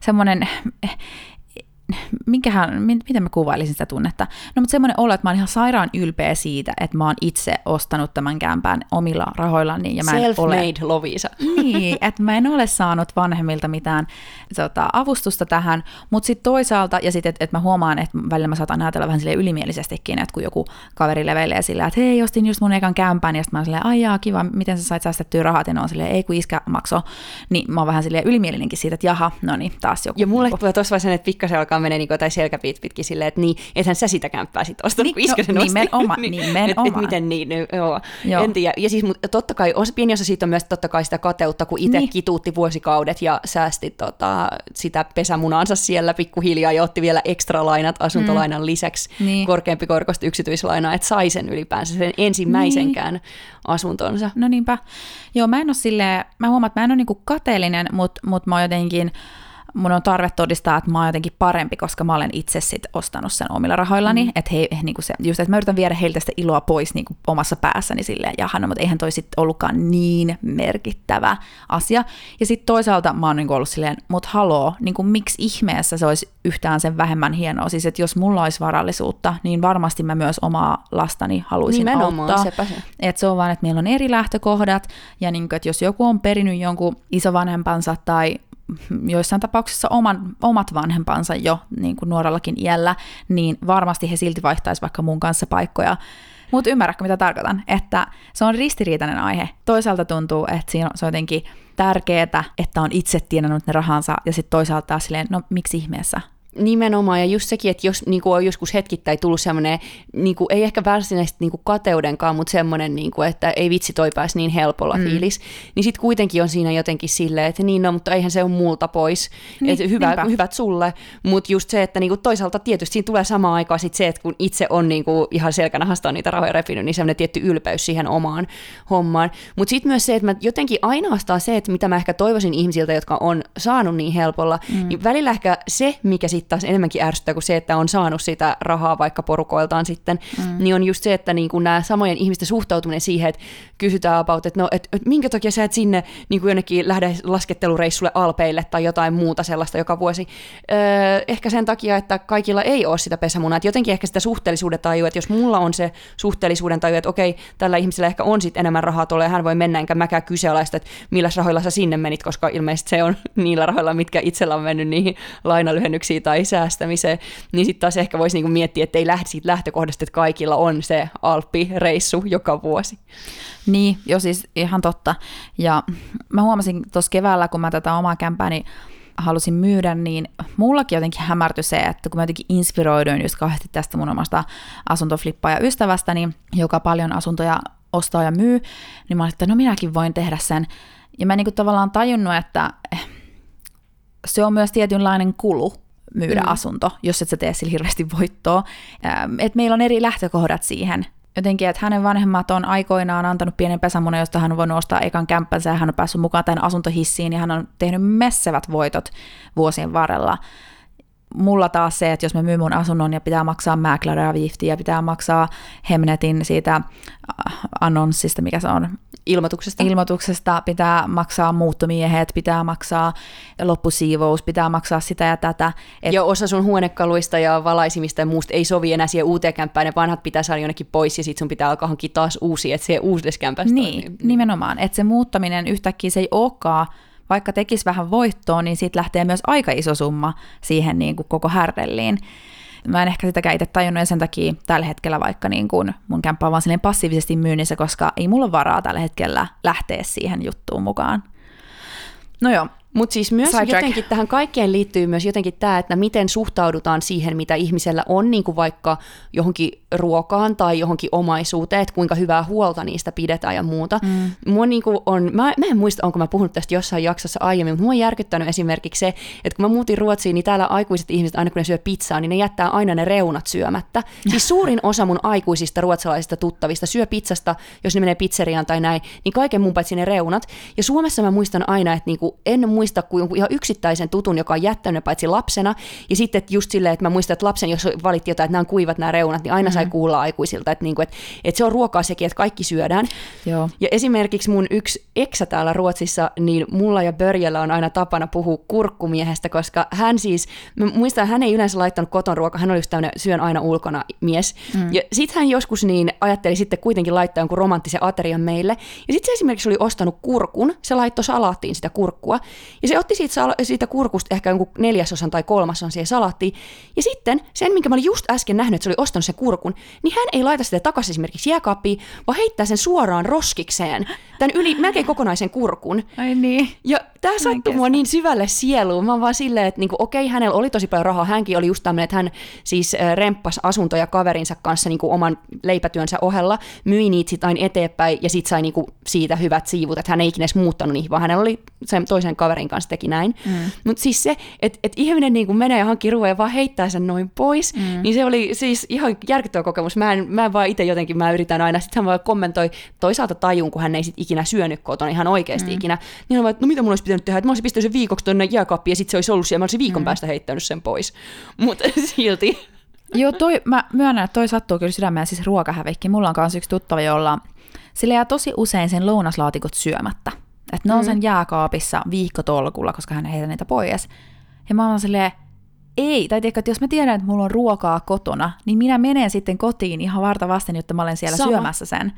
semmoinen minkähän, miten mä kuvailisin sitä tunnetta? No mutta semmoinen olo, että mä oon ihan sairaan ylpeä siitä, että mä oon itse ostanut tämän kämpään omilla rahoillani. Ja mä en ole, Lovisa. Niin, [laughs] että mä en ole saanut vanhemmilta mitään tota, avustusta tähän, mutta sitten toisaalta, ja sitten, että et mä huomaan, että välillä mä saatan ajatella vähän sille ylimielisestikin, että kun joku kaveri levelee sillä, että hei, ostin just mun ekan kämpään, ja sitten mä oon silleen, ai jaa, kiva, miten sä sait säästettyä rahat, ja ne on silleen, ei kun iskä makso, niin mä oon vähän silleen ylimielinenkin siitä, että jaha, no niin, taas joku. Ja mulle tulee tuossa vaiheessa, että pikkasen alkaa menee niin tai selkäpiit pitkin silleen, että niin, ethän sä sitä kämppää sit ostanut, niin, kun iskä sen no, nimenomaan, [laughs] niin, nimenomaan. Et, et, miten niin, no, joo. joo. En tiedä. Ja siis mutta totta kai, osa, pieni osa siitä on myös totta kai sitä kateutta, kun itse niin. kituutti vuosikaudet ja säästi tota, sitä pesämunansa siellä pikkuhiljaa ja otti vielä ekstra lainat asuntolainan mm. lisäksi niin. korkeampi korkoista yksityislainaa, että sai sen ylipäänsä sen ensimmäisenkään niin. asuntonsa. No niinpä. Joo, mä en ole silleen, mä huomaan, että mä en ole niinku kateellinen, mutta mut mä oon jotenkin, mun on tarve todistaa, että mä oon jotenkin parempi, koska mä olen itse sit ostanut sen omilla rahoillani. Mm. Että he, niin se, just, että mä yritän viedä heiltä sitä iloa pois niin kuin omassa päässäni silleen, jaha, no, mutta eihän toi sitten ollutkaan niin merkittävä asia. Ja sitten toisaalta mä oon niin ollut silleen, mutta haloo, niin kuin, miksi ihmeessä se olisi yhtään sen vähemmän hienoa? Siis, että jos mulla olisi varallisuutta, niin varmasti mä myös omaa lastani haluaisin Nimenomaan, auttaa. Sepä se. Et se on vaan, että meillä on eri lähtökohdat, ja niin kuin, että jos joku on perinyt jonkun isovanhempansa tai joissain tapauksissa oman, omat vanhempansa jo niin kuin nuorellakin iällä, niin varmasti he silti vaihtaisi vaikka mun kanssa paikkoja. Mutta ymmärrätkö, mitä tarkoitan? Että se on ristiriitainen aihe. Toisaalta tuntuu, että siinä on, se on jotenkin tärkeää, että on itse tienannut ne rahansa, ja sitten toisaalta silleen, no miksi ihmeessä? Nimenomaan, ja just sekin, että jos niin kuin on joskus hetkittäin tullut semmoinen, niin kuin, ei ehkä varsinaisesti niin kuin kateudenkaan, mutta semmoinen, niin kuin, että ei vitsi toi pääsi niin helpolla mm. fiilis, niin sitten kuitenkin on siinä jotenkin silleen, että niin no, mutta eihän se ole muulta pois, niin, että hyvä, hyvät sulle, mutta just se, että niin kuin toisaalta tietysti siinä tulee samaan aikaan sit se, että kun itse on niin kuin ihan selkänahasta niitä rahoja repinyt, niin semmoinen tietty ylpeys siihen omaan hommaan, mutta sitten myös se, että mä jotenkin ainoastaan se, että mitä mä ehkä toivoisin ihmisiltä, jotka on saanut niin helpolla, mm. niin välillä ehkä se, mikä sitten sitten taas enemmänkin ärsyttää kuin se, että on saanut sitä rahaa vaikka porukoiltaan sitten, mm. niin on just se, että niin kuin nämä samojen ihmisten suhtautuminen siihen, että kysytään about, että no, et, et minkä takia sä et sinne niin kuin jonnekin lähde laskettelureissulle Alpeille tai jotain muuta sellaista joka vuosi. Öö, ehkä sen takia, että kaikilla ei ole sitä pesämunaa, että jotenkin ehkä sitä suhteellisuuden taju, että jos mulla on se suhteellisuuden taju, että okei, tällä ihmisellä ehkä on sitten enemmän rahaa tuolla ja hän voi mennä, enkä mäkään kyseenalaista, että millä rahoilla sä sinne menit, koska ilmeisesti se on [laughs] niillä rahoilla, mitkä itsellä on mennyt niihin lainalyhennyksiin tai säästämiseen, niin sitten taas ehkä voisi niinku miettiä, että ei lähde siitä lähtökohdasta, että kaikilla on se Alppi-reissu joka vuosi. Niin, jo siis ihan totta. Ja mä huomasin tuossa keväällä, kun mä tätä omaa kämpääni halusin myydä, niin mullakin jotenkin hämärtyi se, että kun mä jotenkin inspiroiduin just kauheasti tästä mun omasta asuntoflippaaja ystävästäni, joka paljon asuntoja ostaa ja myy, niin mä olin, että no minäkin voin tehdä sen. Ja mä niinku tavallaan tajunnut, että se on myös tietynlainen kulu myydä mm. asunto, jos et sä tee sillä hirveästi voittoa. Et meillä on eri lähtökohdat siihen. Jotenkin, että hänen vanhemmat on aikoinaan antanut pienen pesämunen, josta hän on voinut ostaa ekan kämppänsä ja hän on päässyt mukaan tämän asuntohissiin ja hän on tehnyt messevät voitot vuosien varrella mulla taas se, että jos mä myyn mun asunnon ja pitää maksaa mäkläräviiftiä ja pitää maksaa Hemnetin siitä äh, annonssista, mikä se on, ilmoituksesta. Ilmoituksesta pitää maksaa muuttomiehet, pitää maksaa loppusiivous, pitää maksaa sitä ja tätä. Et... Ja osa sun huonekaluista ja valaisimista ja muusta ei sovi enää siihen uuteen kämppään, ne vanhat pitää saada jonnekin pois ja sitten sun pitää alkaa hankkia taas uusia, että se uudessa kämpästä Niin, niin, nimenomaan, että se muuttaminen yhtäkkiä se ei olekaan vaikka tekisi vähän voittoa, niin siitä lähtee myös aika iso summa siihen niin kuin koko härdelliin. Mä en ehkä sitäkään itse tajunnut ja sen takia tällä hetkellä vaikka niin kuin mun kämppä on vaan passiivisesti myynnissä, koska ei mulla varaa tällä hetkellä lähteä siihen juttuun mukaan. No joo, mutta siis myös Sidetrack. jotenkin tähän kaikkeen liittyy myös jotenkin tämä, että miten suhtaudutaan siihen, mitä ihmisellä on niin kuin vaikka johonkin ruokaan tai johonkin omaisuuteen, että kuinka hyvää huolta niistä pidetään ja muuta. Mm. Mua niin kuin on, mä, mä en muista, onko mä puhunut tästä jossain jaksossa aiemmin, mutta mua on järkyttänyt esimerkiksi se, että kun mä muutin Ruotsiin, niin täällä aikuiset ihmiset, aina kun ne syö pizzaa, niin ne jättää aina ne reunat syömättä. Siis [laughs] suurin osa mun aikuisista ruotsalaisista tuttavista syö pizzasta, jos ne menee pizzeriaan tai näin, niin kaiken mun paitsi ne reunat. Ja Suomessa mä muistan aina, että niin kuin en muista kuin jonkun ihan yksittäisen tutun, joka on jättänyt paitsi lapsena. Ja sitten että just silleen, että mä muistan, että lapsen, jos valitti jotain, että nämä on kuivat nämä reunat, niin aina. Sai kuulla aikuisilta, että, niinku, että, että se on ruokaa sekin, että kaikki syödään. Joo. Ja esimerkiksi mun yksi eksä täällä Ruotsissa, niin mulla ja Börjellä on aina tapana puhua kurkkumiehestä, koska hän siis, mä muistan, hän ei yleensä laittanut koton ruokaa, hän oli just tämmöinen syön aina ulkona mies. Mm. Ja sitten hän joskus niin ajatteli sitten kuitenkin laittaa jonkun romanttisen aterian meille. Ja sitten se esimerkiksi oli ostanut kurkun, se laittoi salaattiin sitä kurkkua. Ja se otti siitä, siitä kurkusta ehkä jonkun neljäsosan tai kolmasosan siihen salaattiin. Ja sitten sen, minkä mä olin just äsken nähnyt, että se oli ostanut sen kurkun, niin hän ei laita sitä takaisin esimerkiksi jääkaappiin, vaan heittää sen suoraan roskikseen, tämän yli melkein kokonaisen kurkun. Ai niin. Ja tämä sattui mua niin syvälle sieluun. Mä vaan silleen, että niinku, okei, hänellä oli tosi paljon rahaa. Hänkin oli just tämmöinen, että hän siis remppas asuntoja kaverinsa kanssa niinku oman leipätyönsä ohella, myi niitä sitten aina eteenpäin ja sitten sai niinku siitä hyvät siivut, että hän ei ikinä edes muuttanut niihin, vaan hänellä oli sen toisen kaverin kanssa teki näin. Mm. Mutta siis se, että et ihminen niinku menee ja hankkii ruoan ja vaan heittää sen noin pois, mm. niin se oli siis ihan järkyttävä kokemus. Mä en, mä en vaan itse jotenkin, mä yritän aina, sitten hän vaan kommentoi toisaalta tajun, kun hän ei sit ikinä syönyt kotona ihan oikeasti mm. ikinä, niin hän vaan, että no mitä mun olisi pitänyt tehdä, että mä olisin pistänyt sen viikoksi tuonne jääkaappiin ja sitten se olisi ollut siellä, mä olisin viikon mm. päästä heittänyt sen pois. [laughs] Mutta [laughs] silti. Joo, toi, mä myönnän, että toi sattuu kyllä sydämeen, siis ruokahävikki. Mulla on myös yksi tuttava, jolla sillä jää tosi usein sen lounaslaatikot syömättä. Että ne on mm. sen jääkaapissa viikkotolkulla, koska hän heitä niitä pois. Ja mä oon silleen, ei, tai tiedätkö, että jos mä tiedän, että mulla on ruokaa kotona, niin minä menen sitten kotiin ihan varta vasten, jotta mä olen siellä Sama. syömässä sen.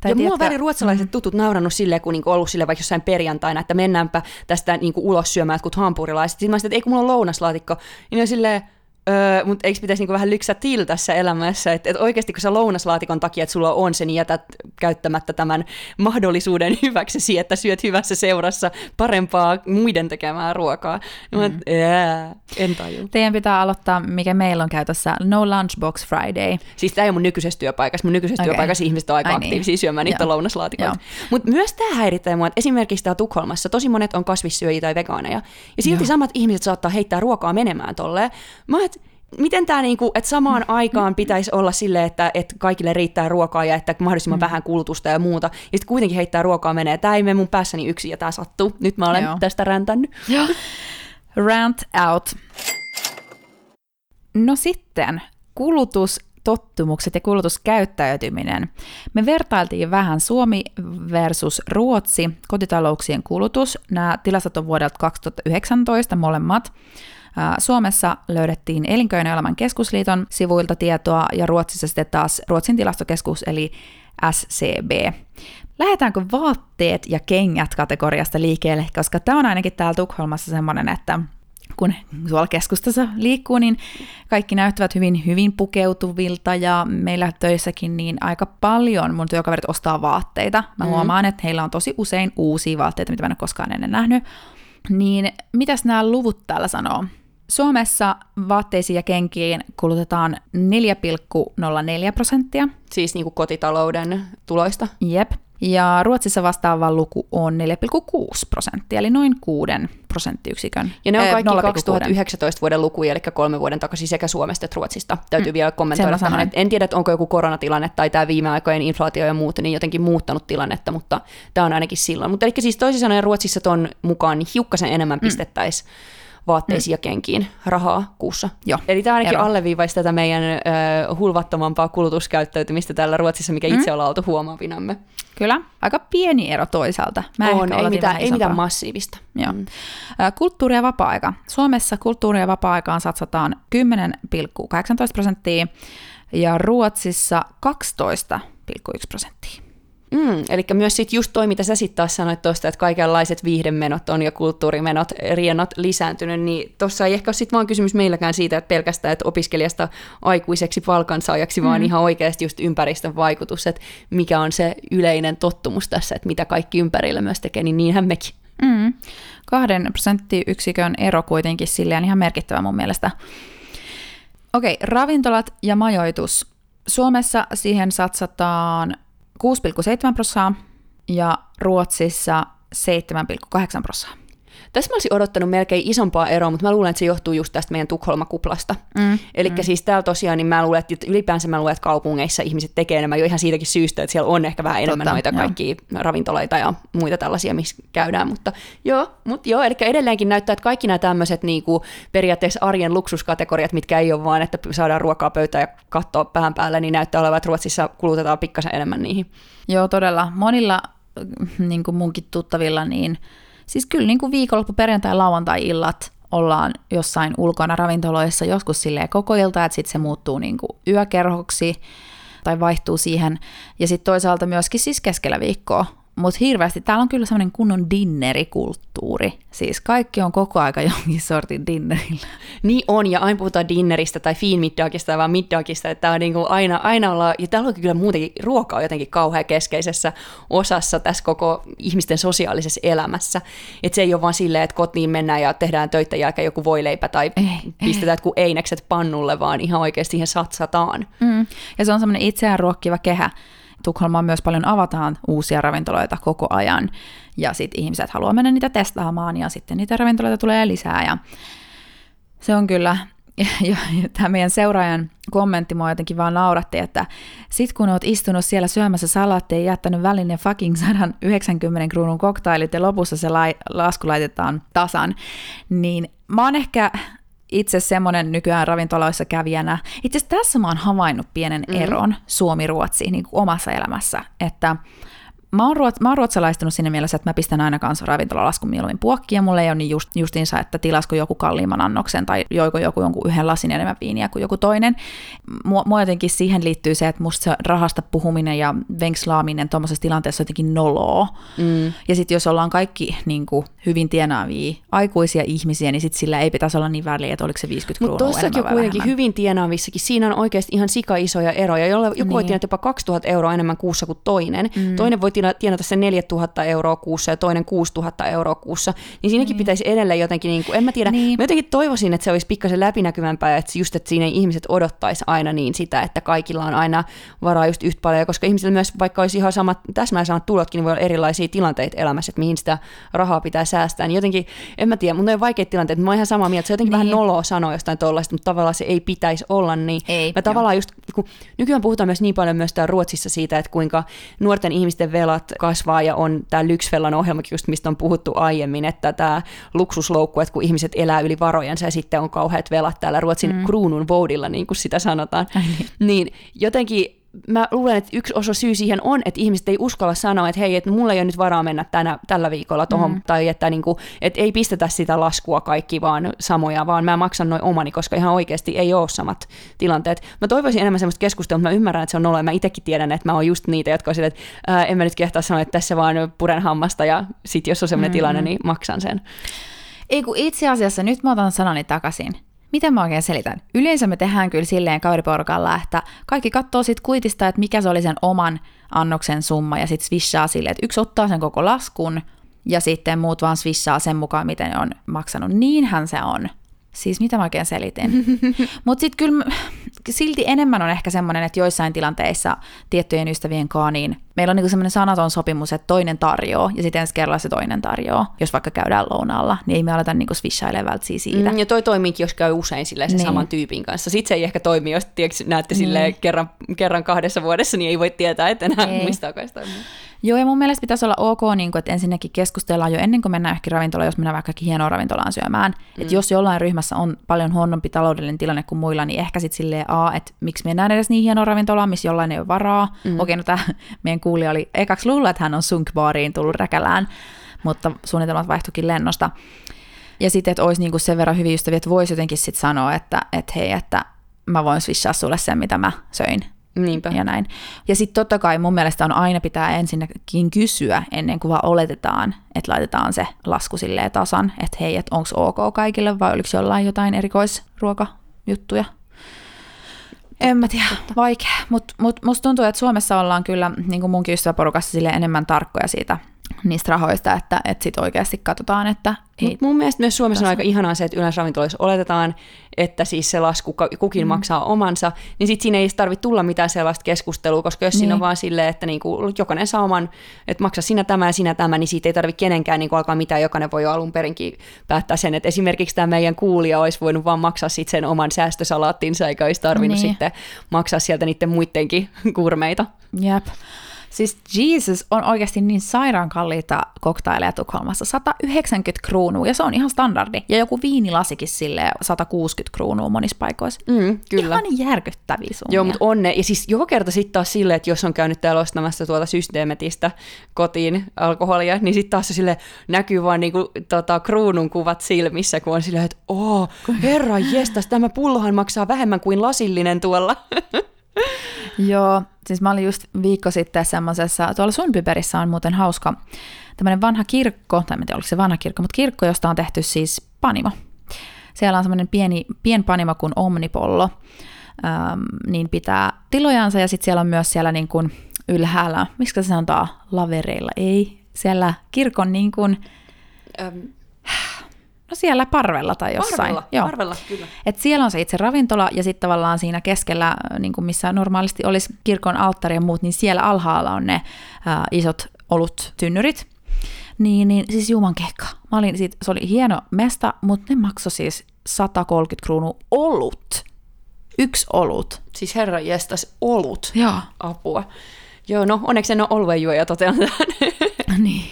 Tai ja tiedätkö, mulla on väli ruotsalaiset mm. tutut naurannut silleen, kun niinku ollut sille vaikka jossain perjantaina, että mennäänpä tästä niinku ulos syömään jotkut hampurilaiset. Sitten mä sanoin, että ei kun mulla on lounaslaatikko. Niin on silleen, Öö, mutta eikö pitäisi niinku vähän lyksä til tässä elämässä, että et oikeasti kun sä lounaslaatikon takia, että sulla on se, niin jätät käyttämättä tämän mahdollisuuden [laughs] hyväksesi, että syöt hyvässä seurassa parempaa muiden tekemää ruokaa. Mm. Mä, ää, en taju. Teidän pitää aloittaa, mikä meillä on käytössä, No Lunchbox Friday. Siis tämä ei ole mun nykyisessä työpaikassa. Mun nykyisessä okay. työpaikassa ihmiset on aika Ai niin. aktiivisia niin. syömään niitä lounaslaatikoita. Mutta myös tämä häiritsee mua, että esimerkiksi täällä Tukholmassa tosi monet on kasvissyöjiä tai vegaaneja. Ja silti Joo. samat ihmiset saattaa heittää ruokaa menemään tolleen. Mä et, miten tämä, niinku, että samaan aikaan pitäisi olla sille, että, että kaikille riittää ruokaa ja että mahdollisimman mm. vähän kulutusta ja muuta, ja sitten kuitenkin heittää ruokaa menee. Tämä ei mene mun päässäni yksin ja tämä sattuu. Nyt mä olen Joo. tästä räntännyt. Rant out. No sitten, kulutustottumukset ja kulutuskäyttäytyminen. Me vertailtiin vähän Suomi versus Ruotsi, kotitalouksien kulutus. Nämä tilastot on vuodelta 2019 molemmat. Suomessa löydettiin Elinkeinoelämän keskusliiton sivuilta tietoa ja Ruotsissa sitten taas Ruotsin tilastokeskus eli SCB. Lähdetäänkö vaatteet ja kengät kategoriasta liikkeelle, koska tämä on ainakin täällä Tukholmassa semmoinen, että kun tuolla keskustassa liikkuu, niin kaikki näyttävät hyvin, hyvin pukeutuvilta ja meillä töissäkin niin aika paljon mun työkaverit ostaa vaatteita. Mä mm. huomaan, että heillä on tosi usein uusia vaatteita, mitä mä en ole koskaan ennen nähnyt. Niin mitäs nämä luvut täällä sanoo? Suomessa vaatteisiin ja kenkiin kulutetaan 4,04 prosenttia. Siis niin kuin kotitalouden tuloista? Jep. Ja Ruotsissa vastaava luku on 4,6 prosenttia, eli noin 6 prosenttiyksikön. Ja ne on kaikki 0, 2019 vuoden lukuja, eli kolme vuoden takaisin sekä Suomesta että Ruotsista. Täytyy mm. vielä kommentoida tähän. Että en tiedä, että onko joku koronatilanne tai tämä viime aikojen inflaatio ja muut, niin jotenkin muuttanut tilannetta, mutta tämä on ainakin silloin. Mutta eli siis toisin sanoen Ruotsissa tuon mukaan niin hiukkasen enemmän mm. Vaatteisiin mm. ja kenkiin rahaa kuussa. Joo, Eli tämä ainakin ero. alleviivaisi tätä meidän äh, hulvattomampaa kulutuskäyttäytymistä täällä Ruotsissa, mikä mm. itse ollaan oltu huomaavinamme. Kyllä, aika pieni ero toisaalta. Mä on, ei mitään, ei mitään massiivista. Joo. Mm. Kulttuuri- ja vapaa-aika. Suomessa kulttuuri- ja vapaa-aikaan satsataan 10,18 prosenttia ja Ruotsissa 12,1 prosenttia. Mm, eli myös sit just toi, mitä sä sitten taas sanoit tuosta, että kaikenlaiset viihdemenot on ja kulttuurimenot, riennot lisääntynyt, niin tuossa ei ehkä ole sitten vaan kysymys meilläkään siitä, että pelkästään, että opiskelijasta aikuiseksi palkansaajaksi, mm. vaan ihan oikeasti just ympäristön vaikutus, että mikä on se yleinen tottumus tässä, että mitä kaikki ympärillä myös tekee, niin niinhän mekin. Mm. Kahden prosenttiyksikön ero kuitenkin silleen ihan merkittävä mun mielestä. Okei, ravintolat ja majoitus. Suomessa siihen satsataan 6,7 prosenttia ja Ruotsissa 7,8 prosenttia. Tässä mä olisin odottanut melkein isompaa eroa, mutta mä luulen, että se johtuu just tästä meidän Tukholma-kuplasta. Mm, Eli mm. siis täällä tosiaan, niin mä luulen, että ylipäänsä mä luulen, että kaupungeissa ihmiset tekee enemmän jo ihan siitäkin syystä, että siellä on ehkä vähän enemmän Totta, noita kaikkia joo. ravintoloita ja muita tällaisia, missä käydään. Mutta joo, mutta joo, eli edelleenkin näyttää, että kaikki nämä tämmöiset niinku, periaatteessa arjen luksuskategoriat, mitkä ei ole vaan, että saadaan ruokaa pöytään ja katsoa päähän päälle, niin näyttää olevan, että Ruotsissa kulutetaan pikkasen enemmän niihin. Joo, todella. Monilla niin kuin munkin tuttavilla, niin Siis kyllä niin kuin viikonloppu, perjantai, lauantai-illat ollaan jossain ulkona ravintoloissa joskus silleen koko ilta, että sitten se muuttuu niin kuin yökerhoksi tai vaihtuu siihen. Ja sitten toisaalta myöskin siis keskellä viikkoa mutta hirveästi täällä on kyllä semmoinen kunnon dinnerikulttuuri. Siis kaikki on koko aika jonkin sortin dinnerillä. Niin on, ja aina puhutaan dinneristä tai fiin middagista vai middagista, että on niinku aina, aina olla, ja täällä on kyllä muutenkin ruoka on jotenkin kauhean keskeisessä osassa tässä koko ihmisten sosiaalisessa elämässä. Että se ei ole vaan silleen, että kotiin mennään ja tehdään töitä jälkeen joku voileipä tai ei, pistetään jotkut einekset pannulle, vaan ihan oikeasti siihen satsataan. Mm. Ja se on semmoinen itseään ruokkiva kehä. Tukholmaan myös paljon avataan uusia ravintoloita koko ajan, ja sitten ihmiset haluaa mennä niitä testaamaan, ja sitten niitä ravintoloita tulee lisää, ja se on kyllä, [laughs] tämä meidän seuraajan kommentti mua jotenkin vaan nauratti, että sit kun oot istunut siellä syömässä salaattia ja jättänyt välin ne fucking 190 kruunun koktailit ja lopussa se lai, lasku laitetaan tasan, niin mä oon ehkä itse semmoinen nykyään ravintoloissa kävijänä. Itse asiassa tässä mä oon havainnut pienen mm. eron Suomi-Ruotsi niin kuin omassa elämässä, että mä oon, ruot, mä oon ruotsalaistunut sinne mielessä, että mä pistän aina kanssa ravintolalaskun mieluummin puokkiin, ja mulle ei ole niin just, justiinsa, että tilasko joku kalliimman annoksen tai joiko joku jonkun yhden lasin enemmän viiniä kuin joku toinen. Mua, mua jotenkin siihen liittyy se, että musta se rahasta puhuminen ja venkslaaminen tuommoisessa tilanteessa jotenkin noloo. Mm. Ja sitten jos ollaan kaikki niin kuin, hyvin tienaavia aikuisia ihmisiä, niin sitten sillä ei pitäisi olla niin väliä, että oliko se 50 Mutta tuossakin on kuitenkin vähemmän. hyvin tienaavissakin, siinä on oikeasti ihan sika isoja eroja, jolla joku niin. voi tienata jopa 2000 euroa enemmän kuussa kuin toinen. Mm. Toinen voi tienata sen 4000 euroa kuussa ja toinen 6000 euroa kuussa, niin siinäkin niin. pitäisi edelleen jotenkin, niin kuin, en mä tiedä, niin. mä jotenkin toivoisin, että se olisi pikkasen läpinäkyvämpää, että just, että siinä ihmiset odottaisi aina niin sitä, että kaikilla on aina varaa just yhtä paljon, koska ihmisillä myös, vaikka olisi ihan samat, täsmälleen samat tulotkin, niin voi olla erilaisia tilanteita elämässä, että mihin sitä rahaa pitää säästää, niin jotenkin, en mä tiedä, mutta on vaikeita tilanteita, mä oon ihan samaa mieltä, se on jotenkin niin. vähän noloa sanoa jostain tollaista, mutta tavallaan se ei pitäisi olla, niin ei, mä tavallaan just, kun nykyään puhutaan myös niin paljon myös täällä Ruotsissa siitä, että kuinka nuorten ihmisten velat kasvaa ja on tämä Lyxfellan ohjelmakin just, mistä on puhuttu aiemmin, että tämä luksusloukku, että kun ihmiset elää yli varojensa ja sitten on kauheat velat täällä Ruotsin mm. kruunun voudilla, niin kuin sitä sanotaan, niin. niin jotenkin mä luulen, että yksi osa syy siihen on, että ihmiset ei uskalla sanoa, että hei, että mulla ei ole nyt varaa mennä tänä, tällä viikolla tuohon, mm. tai että, niin kuin, että ei pistetä sitä laskua kaikki vaan samoja, vaan mä maksan noin omani, koska ihan oikeasti ei ole samat tilanteet. Mä toivoisin enemmän sellaista keskustelua, mutta mä ymmärrän, että se on ja mä itsekin tiedän, että mä oon just niitä, jotka on sille, että ää, en mä nyt kehtaa sanoa, että tässä vaan puren hammasta, ja sit jos on sellainen mm. tilanne, niin maksan sen. Ei kun itse asiassa, nyt mä otan sanani takaisin Miten mä oikein selitän? Yleensä me tehdään kyllä silleen kaveriporukalla, että kaikki katsoo sit kuitista, että mikä se oli sen oman annoksen summa ja sitten swishaa silleen, että yksi ottaa sen koko laskun ja sitten muut vaan swishaa sen mukaan, miten ne on maksanut. Niinhän se on. Siis mitä mä oikein selitin? [laughs] Mutta sitten kyllä silti enemmän on ehkä semmoinen, että joissain tilanteissa tiettyjen ystävien kanssa, niin meillä on niinku semmoinen sanaton sopimus, että toinen tarjoaa ja sitten ensi kerralla se toinen tarjoaa. Jos vaikka käydään lounaalla, niin ei me aleta niinku swishailemaan siitä. Mm, ja toi toimiikin, jos käy usein silleen niin. saman tyypin kanssa. Sitten se ei ehkä toimi, jos tiiäks, näette niin. silleen kerran, kerran kahdessa vuodessa, niin ei voi tietää, että enää mistä toimii. Joo, ja mun mielestä pitäisi olla ok, niin kuin, että ensinnäkin keskustellaan jo ennen kuin mennään ehkä ravintolaan, jos mennään vaikka hienoa ravintolaan syömään. Mm. Että jos jollain ryhmässä on paljon huonompi taloudellinen tilanne kuin muilla, niin ehkä sitten silleen, a, että miksi mennään edes niin hienoa ravintolaan, missä jollain ei ole varaa. Mm. Okei, no tämä [laughs] meidän kuulija oli ekaksi luulla, että hän on sunkbaariin tullut räkälään, mutta suunnitelmat vaihtuikin lennosta. Ja sitten, että olisi niinku sen verran hyviä ystäviä, että voisi jotenkin sitten sanoa, että, että hei, että mä voin swishaa sulle sen, mitä mä söin Niinpä. Ja näin. Ja sitten totta kai mun mielestä on aina pitää ensinnäkin kysyä ennen kuin vaan oletetaan, että laitetaan se lasku silleen tasan, että hei, että onko ok kaikille vai oliko jollain jotain erikoisruokajuttuja. En mä tiedä, vaikea. Mutta mut, musta tuntuu, että Suomessa ollaan kyllä, niin kuin munkin ystäväporukassa, sille enemmän tarkkoja siitä niistä rahoista, että, että sitten oikeasti katsotaan, että... Ei, mun mielestä myös Suomessa on aika ihanaa se, että yleensä ravintoloissa oletetaan, että siis se lasku kukin mm. maksaa omansa, niin sitten siinä ei tarvitse tulla mitään sellaista keskustelua, koska jos niin. siinä on vaan silleen, että niinku, jokainen saa oman, että maksa sinä tämä ja sinä tämä, niin siitä ei tarvitse kenenkään niinku alkaa mitään, jokainen voi jo alun perinkin päättää sen, että esimerkiksi tämä meidän kuulija olisi voinut vaan maksaa sit sen oman säästösalaattinsa, eikä olisi tarvinnut niin. sitten maksaa sieltä niiden muidenkin [laughs] kurmeita. Jep. Siis Jesus on oikeasti niin sairaan kalliita koktaileja Tukholmassa. 190 kruunua, ja se on ihan standardi. Ja joku viinilasikin sille 160 kruunua monissa paikoissa. Mm, kyllä. Ihan järkyttäviä summia. Joo, mutta onne. Ja siis joka kerta sitten taas silleen, että jos on käynyt täällä ostamassa tuolta systeemetistä kotiin alkoholia, niin sitten taas se sille näkyy vaan niinku, tota, kruunun kuvat silmissä, kun on silleen, että oh, herra jestas, tämä pullohan maksaa vähemmän kuin lasillinen tuolla. [laughs] [laughs] Joo, siis mä olin just viikko sitten semmoisessa, tuolla Sunpiperissä on muuten hauska tämmöinen vanha kirkko, tai en tiedä oliko se vanha kirkko, mutta kirkko, josta on tehty siis panimo. Siellä on semmoinen pieni, pien panimo kuin Omnipollo, ähm, niin pitää tilojansa ja sitten siellä on myös siellä niin kuin ylhäällä, miksi se sanotaan, lavereilla, ei, siellä kirkon niin kuin, siellä parvella tai jossain. Parvella, Joo. parvella kyllä. Et siellä on se itse ravintola ja sitten tavallaan siinä keskellä, äh, niin kuin missä normaalisti olisi kirkon alttari ja muut, niin siellä alhaalla on ne ää, äh, isot olut tynnyrit. Niin, niin siis Juman kekka. Mä olin, sit, se oli hieno mesta, mutta ne maksoi siis 130 kruunua olut. Yksi olut. Siis herra jestas, olut. Joo. Apua. Joo, no onneksi en ole oluen juoja totean [laughs] niin.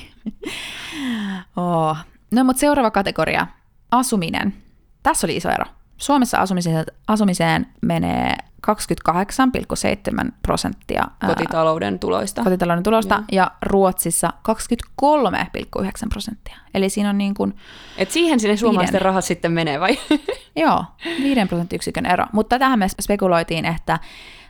Oh. No mutta seuraava kategoria, asuminen. Tässä oli iso ero. Suomessa asumiseen, asumiseen menee 28,7 prosenttia kotitalouden tuloista. Kotitalouden tulosta ja, ja Ruotsissa 23,9 prosenttia. Eli siinä on niin kuin Et siihen sinne suomalaisten viiden. rahat sitten menee vai? [laughs] Joo, 5 prosenttiyksikön ero. Mutta tähän me spekuloitiin, että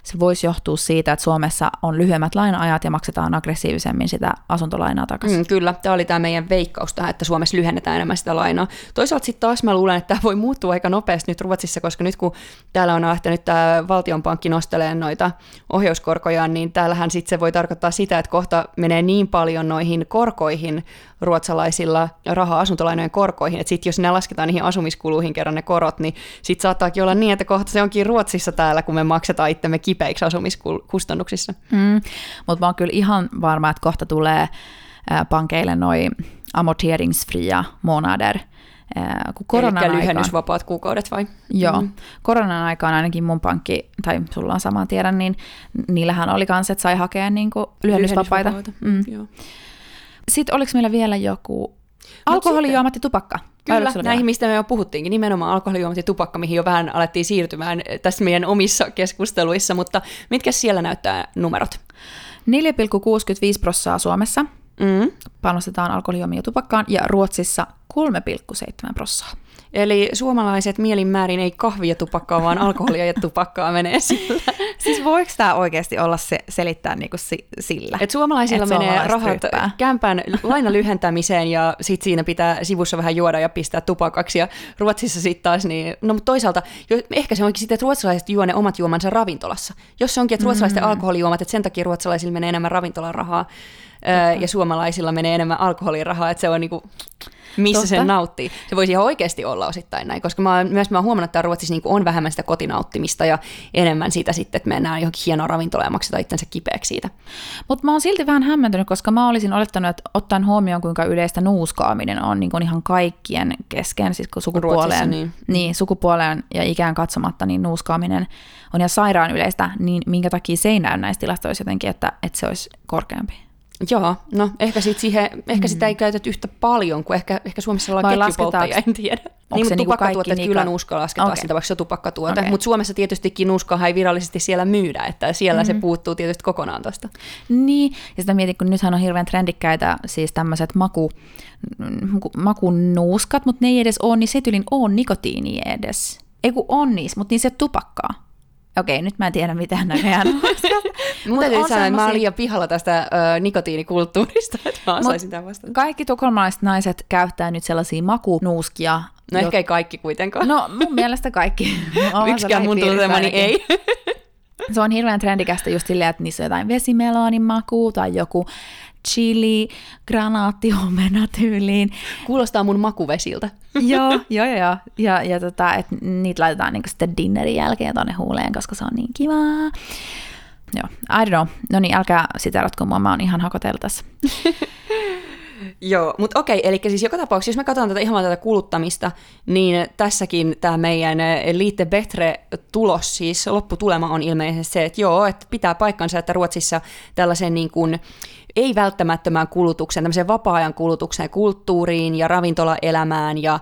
se voisi johtua siitä, että Suomessa on lyhyemmät laina-ajat ja maksetaan aggressiivisemmin sitä asuntolainaa takaisin. Mm, kyllä, tämä oli tämä meidän veikkaus tähän, että Suomessa lyhennetään enemmän sitä lainaa. Toisaalta sitten taas mä luulen, että tämä voi muuttua aika nopeasti nyt Ruotsissa, koska nyt kun täällä on lähtenyt tämä valtionpankki nosteleen noita ohjauskorkoja, niin täällähän sitten se voi tarkoittaa sitä, että kohta menee niin paljon noihin korkoihin ruotsalaisilla raha-asuntolainojen korkoihin, että sitten jos ne lasketaan niihin asumiskuluihin kerran ne korot, niin sitten saattaakin olla niin, että kohta se onkin Ruotsissa täällä, kun me maksetaan itsemme kipeiksi asumiskustannuksissa. Mm, mutta mä oon kyllä ihan varma, että kohta tulee pankeille noin amorteringsfria månader, kun koronan Eli aikaan, lyhennysvapaat kuukaudet vai? joo, Mm. koronan aikaan ainakin mun pankki, tai sulla on sama tiedän, niin niillähän oli kans, että sai hakea niin kuin lyhennysvapaita. Mm. Joo. Sitten oliko meillä vielä joku alkoholijuomat ja tupakka? Kyllä, näihin mistä me jo puhuttiinkin, nimenomaan alkoholijuomat ja tupakka, mihin jo vähän alettiin siirtymään tässä meidän omissa keskusteluissa, mutta mitkä siellä näyttää numerot? 4,65 prossaa Suomessa Mm. panostetaan alkoholijuomiin ja tupakkaan, ja Ruotsissa 3,7 prossaa. Eli suomalaiset mielinmäärin ei kahvia tupakkaa, vaan alkoholia ja tupakkaa menee sillä. Siis voiko tämä oikeasti olla se, selittää niinku si, sillä? Et suomalaisilla Et menee rahat ryppää. kämpään laina lyhentämiseen ja sit siinä pitää sivussa vähän juoda ja pistää tupakaksi. Ja Ruotsissa sitten taas, niin, no mutta toisaalta jo, ehkä se onkin sitten, että ruotsalaiset juo ne omat juomansa ravintolassa. Jos se onkin, että ruotsalaisten mm. alkoholijuomat, että sen takia ruotsalaisilla menee enemmän ravintolan ja suomalaisilla menee enemmän alkoholirahaa, että se on niinku, missä Totta. sen nauttii. Se voisi ihan oikeasti olla osittain näin, koska mä oon, myös mä oon huomannut, että Ruotsissa niinku on vähemmän sitä kotinauttimista ja enemmän sitä sitten, että mennään johonkin hienoon ravintolaan ja maksetaan itsensä kipeäksi siitä. Mutta mä oon silti vähän hämmentynyt, koska mä olisin olettanut, että ottaen huomioon, kuinka yleistä nuuskaaminen on niin kuin ihan kaikkien kesken, siis kun sukupuoleen, Ruotsissa, niin. niin. Niin, sukupuoleen ja ikään katsomatta, niin nuuskaaminen on ihan sairaan yleistä, niin minkä takia se ei näy näissä tilastoissa jotenkin, että, että se olisi korkeampi. Joo, no ehkä, sit siihen, ehkä sitä ei käytetä yhtä paljon kuin ehkä, ehkä Suomessa ollaan Vai ketjupolttajia, en tiedä. se Niin, mutta niinku tupakkatuotteet kaikki kyllä niitä- nuuska lasketaan okay. sitä, vaikka se on tupakkatuote. Okay. Mutta Suomessa tietystikin nuuskaa ei virallisesti siellä myydä, että siellä mm-hmm. se puuttuu tietysti kokonaan tuosta. Niin, ja sitä mietin, kun nythän on hirveän trendikkäitä siis tämmöiset maku, maku, makunuuskat, mutta ne ei edes ole, niin se ei tyylin ole nikotiinia edes. Ei kun on niissä, mutta niin se tupakkaa. Okei, nyt mä en tiedä mitään näköjään. [laughs] Mun täytyy sanoa, että mä semmosia- liian pihalla tästä ö, nikotiinikulttuurista, että mä osaisin tämän vastata. Kaikki tukholmalaiset naiset käyttää nyt sellaisia makunuuskia. No jo- ehkä ei kaikki kuitenkaan. No mun mielestä kaikki. [laughs] Yksikään mun tuntemani ei. [laughs] Se on hirveän trendikästä just silleen, että niissä on jotain vesimeloonin makuu tai joku chili, granaattiomena tyyliin. Kuulostaa mun makuvesiltä. joo, [laughs] joo, joo, joo. Ja, ja tota, että niitä laitetaan niinku sitten dinnerin jälkeen tonne huuleen, koska se on niin kivaa. Joo, I don't know. No niin, älkää siteratko mua, mä oon ihan hakotellut [laughs] tässä. Joo, mutta okei, eli siis joka tapauksessa, jos me katsotaan tätä ihan tätä kuluttamista, niin tässäkin tämä meidän Liite Betre-tulos, siis lopputulema on ilmeisesti se, että joo, että pitää paikkansa, että Ruotsissa tällaisen niin kuin ei välttämättömään kulutukseen, tämmöiseen vapaa-ajan kulutukseen, kulttuuriin ja ravintolaelämään ja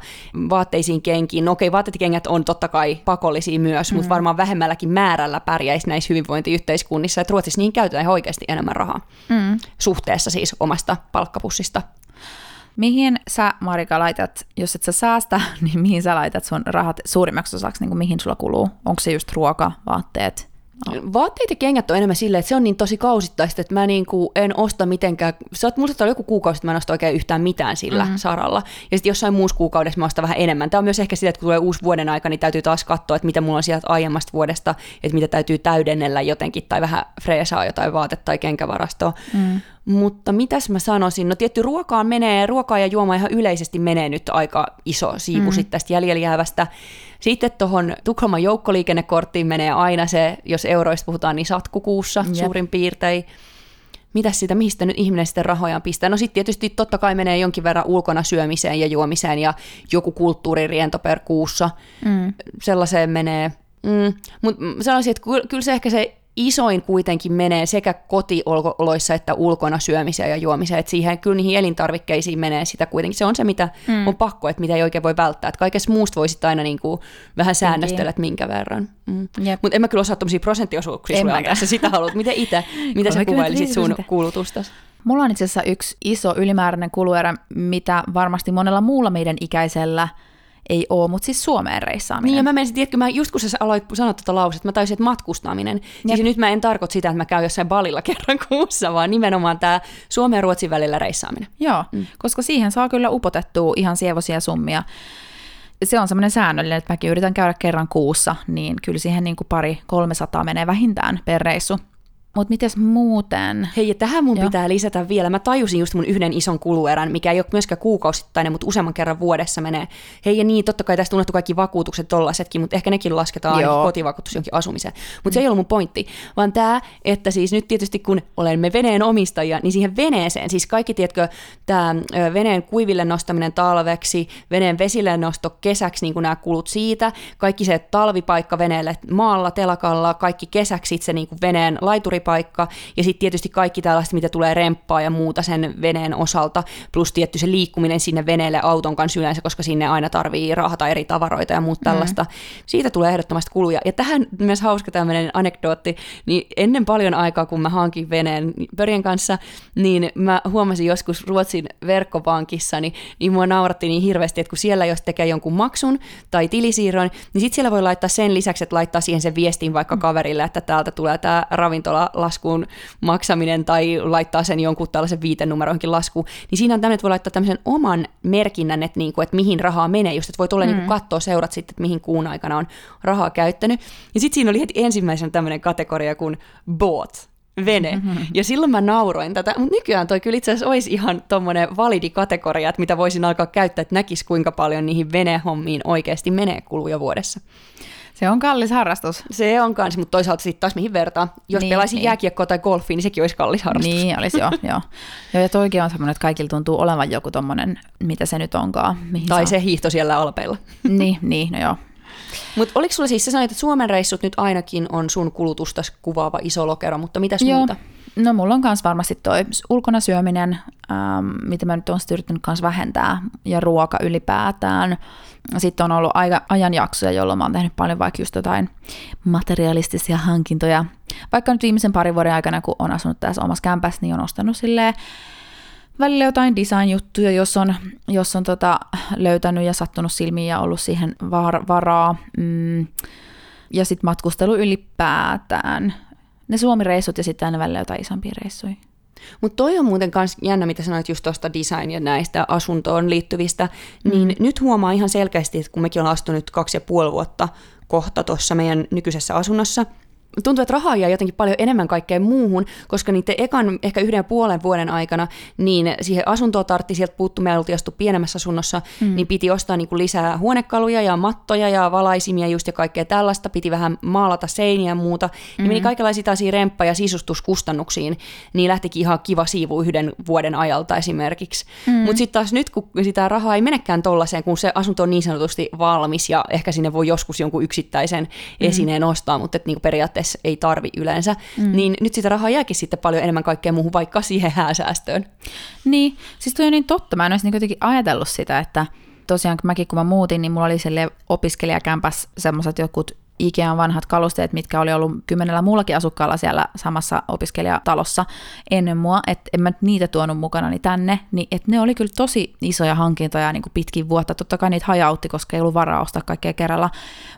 vaatteisiin kenkiin. No okei, vaatteet ja kengät on totta kai pakollisia myös, mm. mutta varmaan vähemmälläkin määrällä pärjäisi näissä hyvinvointiyhteiskunnissa, että Ruotsissa niihin käytetään ihan oikeasti enemmän rahaa Mm. suhteessa siis omasta palkkapussista. Mihin sä, Marika, laitat, jos et sä säästä, [laughs] niin mihin sä laitat sun rahat suurimmaksi osaksi, niin kuin mihin sulla kuluu? Onko se just ruoka, vaatteet? Vaatteet ja kengät on enemmän silleen, että se on niin tosi kausittaista, että mä niinku en osta mitenkään, sä oot, mulla joku kuukausi, että mä en osta oikein yhtään mitään sillä mm-hmm. saralla. Ja sitten jossain muussa kuukaudessa mä ostan vähän enemmän. Tämä on myös ehkä sitä, että kun tulee uusi vuoden aika, niin täytyy taas katsoa, että mitä mulla on sieltä aiemmasta vuodesta, että mitä täytyy täydennellä jotenkin, tai vähän freesaa jotain vaate- tai kenkävarastoa. Mm. Mutta mitäs mä sanoisin? No tietty ruokaan menee, ruokaa ja juomaa ihan yleisesti menee nyt aika iso siivu mm. sitten tästä jäljellä jäävästä. Sitten tuohon Tukholman joukkoliikennekorttiin menee aina se, jos euroista puhutaan, niin satkukuussa Jep. suurin piirtein. Mitäs sitä, mistä nyt ihminen sitten rahojaan pistää? No sitten tietysti totta kai menee jonkin verran ulkona syömiseen ja juomiseen ja joku kulttuuririento per kuussa. Mm. Sellaiseen menee. Mm. Mutta sanoisin, että ky- kyllä se ehkä se isoin kuitenkin menee sekä kotioloissa että ulkona syömiseen ja juomiseen. Et siihen kyllä niihin elintarvikkeisiin menee sitä kuitenkin. Se on se, mitä mm. on pakko, että mitä ei oikein voi välttää. Et kaikessa muusta voisit aina niinku vähän säännöstellä, että minkä verran. Mm. Mutta en mä kyllä osaa tuommoisia prosenttiosuuksia En sulle mäkään. antaa, jos sä sitä haluat. Miten itse, [laughs] mitä sä 35 kuvailisit sun kulutustas? Mulla on itse asiassa yksi iso ylimääräinen kuluerä, mitä varmasti monella muulla meidän ikäisellä ei ole, mutta siis Suomeen reissaaminen. Niin, ja mä menisin, tiedätkö, mä just kun sä aloit sanoa tuota lausetta, mä taisin, että matkustaminen. Siis Jep. nyt mä en tarkoita sitä, että mä käyn jossain balilla [laughs] kerran kuussa, vaan nimenomaan tämä Suomen ja Ruotsin välillä reissaaminen. Joo, mm. koska siihen saa kyllä upotettua ihan sievoisia summia. Se on semmoinen säännöllinen, että mäkin yritän käydä kerran kuussa, niin kyllä siihen niin kuin pari 300 menee vähintään per reissu. Mutta mites muuten? Hei, ja tähän mun Joo. pitää lisätä vielä. Mä tajusin just mun yhden ison kuluerän, mikä ei ole myöskään kuukausittainen, mutta useamman kerran vuodessa menee. Hei, ja niin, totta kai tästä unohtuu kaikki vakuutukset tollasetkin, mutta ehkä nekin lasketaan ainakin Joo. kotivakuutus jonkin asumiseen. Mutta se ei ollut mun pointti, vaan tämä, että siis nyt tietysti kun olemme veneen omistajia, niin siihen veneeseen, siis kaikki, tiedätkö, tämä veneen kuiville nostaminen talveksi, veneen vesille nosto kesäksi, niin kuin nämä kulut siitä, kaikki se talvipaikka veneelle maalla, telakalla, kaikki kesäksi se niin kuin veneen laituripaikka, ja sitten tietysti kaikki tällaista, mitä tulee remppaa ja muuta sen veneen osalta, plus tietty se liikkuminen sinne veneelle auton kanssa yleensä, koska sinne aina tarvii rahata eri tavaroita ja muut tällaista. Siitä tulee ehdottomasti kuluja. Ja tähän myös hauska tämmöinen anekdootti, niin ennen paljon aikaa, kun mä hankin veneen Pörjen kanssa, niin mä huomasin joskus Ruotsin verkkopankissa, niin, niin mua nauratti niin hirveästi, että kun siellä jos tekee jonkun maksun tai tilisiirron, niin sitten siellä voi laittaa sen lisäksi, että laittaa siihen sen viestin vaikka kaverille, että täältä tulee tämä ravintolalaskuun maksaminen tai laittaa sen jonkun tällaisen viitenumeroinkin laskuun, niin siinä on tämmöinen, että voi laittaa tämmöisen oman merkinnän, että, niinku, että mihin rahaa menee, just että voi tulla mm. niinku katsoa seurat sitten, että mihin kuun aikana on rahaa käyttänyt. Ja sitten siinä oli heti ensimmäisenä tämmöinen kategoria kuin bought, vene. Mm-hmm. [laughs] Ja silloin mä nauroin tätä, mutta nykyään toi kyllä itse asiassa olisi ihan tommonen validi kategoria, että mitä voisin alkaa käyttää, että näkisi kuinka paljon niihin venehommiin oikeasti menee kuluja vuodessa. Se on kallis harrastus. Se on kans, mutta toisaalta sitten taas mihin vertaa. Jos Niin, pelaisin niin. niin. jääkiekkoa tai golfia, niin sekin olisi kallis harrastus. Niin olisi, joo, joo. joo. ja toikin on semmoinen, että kaikilla tuntuu olevan joku tommonen, mitä se nyt onkaan. Mihin Tai saa- se hiihto siellä alpeilla. [laughs] Niin, niin, no joo. Mutta oliko sulla siis, sä sanoit, että Suomen reissut nyt ainakin on sun kulutusta kuvaava iso lokero, mutta mitäs Joo. muuta? No mulla on myös varmasti toi ulkona syöminen, ähm, mitä mä nyt on sitten yrittänyt myös vähentää, ja ruoka ylipäätään. Sitten on ollut aika, ajanjaksoja, jolloin mä oon tehnyt paljon vaikka just jotain materialistisia hankintoja. Vaikka nyt viimeisen parin vuoden aikana, kun on asunut tässä omassa kämpässä, niin on ostanut silleen välillä jotain design-juttuja, jos on, jos on tota, löytänyt ja sattunut silmiin ja ollut siihen var, varaa. Mm. Ja sitten matkustelu ylipäätään. Ne Suomi-reissut ja sitten aina välillä jotain isompia reissuja. Mutta toi on muuten kans jännä, mitä sanoit just tuosta design ja näistä asuntoon liittyvistä, niin mm. nyt huomaa ihan selkeästi, että kun mekin ollaan astunut kaksi ja puoli vuotta kohta tuossa meidän nykyisessä asunnossa, tuntuu, että rahaa jää jotenkin paljon enemmän kaikkeen muuhun, koska niiden ekan ehkä yhden ja puolen vuoden aikana, niin siihen asuntoon tartti, sieltä puuttu, me oltiin astu pienemmässä asunnossa, mm. niin piti ostaa niin kuin lisää huonekaluja ja mattoja ja valaisimia just ja kaikkea tällaista, piti vähän maalata seiniä ja muuta, niin meni kaikenlaisia taas remppa- ja sisustuskustannuksiin, niin lähtikin ihan kiva siivu yhden vuoden ajalta esimerkiksi. Mm. Mutta sitten taas nyt, kun sitä rahaa ei menekään tollaiseen, kun se asunto on niin sanotusti valmis ja ehkä sinne voi joskus jonkun yksittäisen mm. esineen ostaa, mutta et niinku periaatteessa ei tarvi yleensä, mm. niin nyt sitä rahaa jääkin sitten paljon enemmän kaikkea muuhun, vaikka siihen hääsäästöön. Niin, siis toi on niin totta. Mä en olisi niin jotenkin ajatellut sitä, että tosiaan kun mäkin kun mä muutin, niin mulla oli sille opiskelijakämpäs semmoiset jokut Ikean vanhat kalusteet, mitkä oli ollut kymmenellä muullakin asukkaalla siellä samassa opiskelijatalossa ennen mua, että en mä niitä tuonut mukanani tänne, niin että ne oli kyllä tosi isoja hankintoja niin kuin pitkin vuotta. Totta kai niitä hajautti, koska ei ollut varaa ostaa kaikkea kerralla.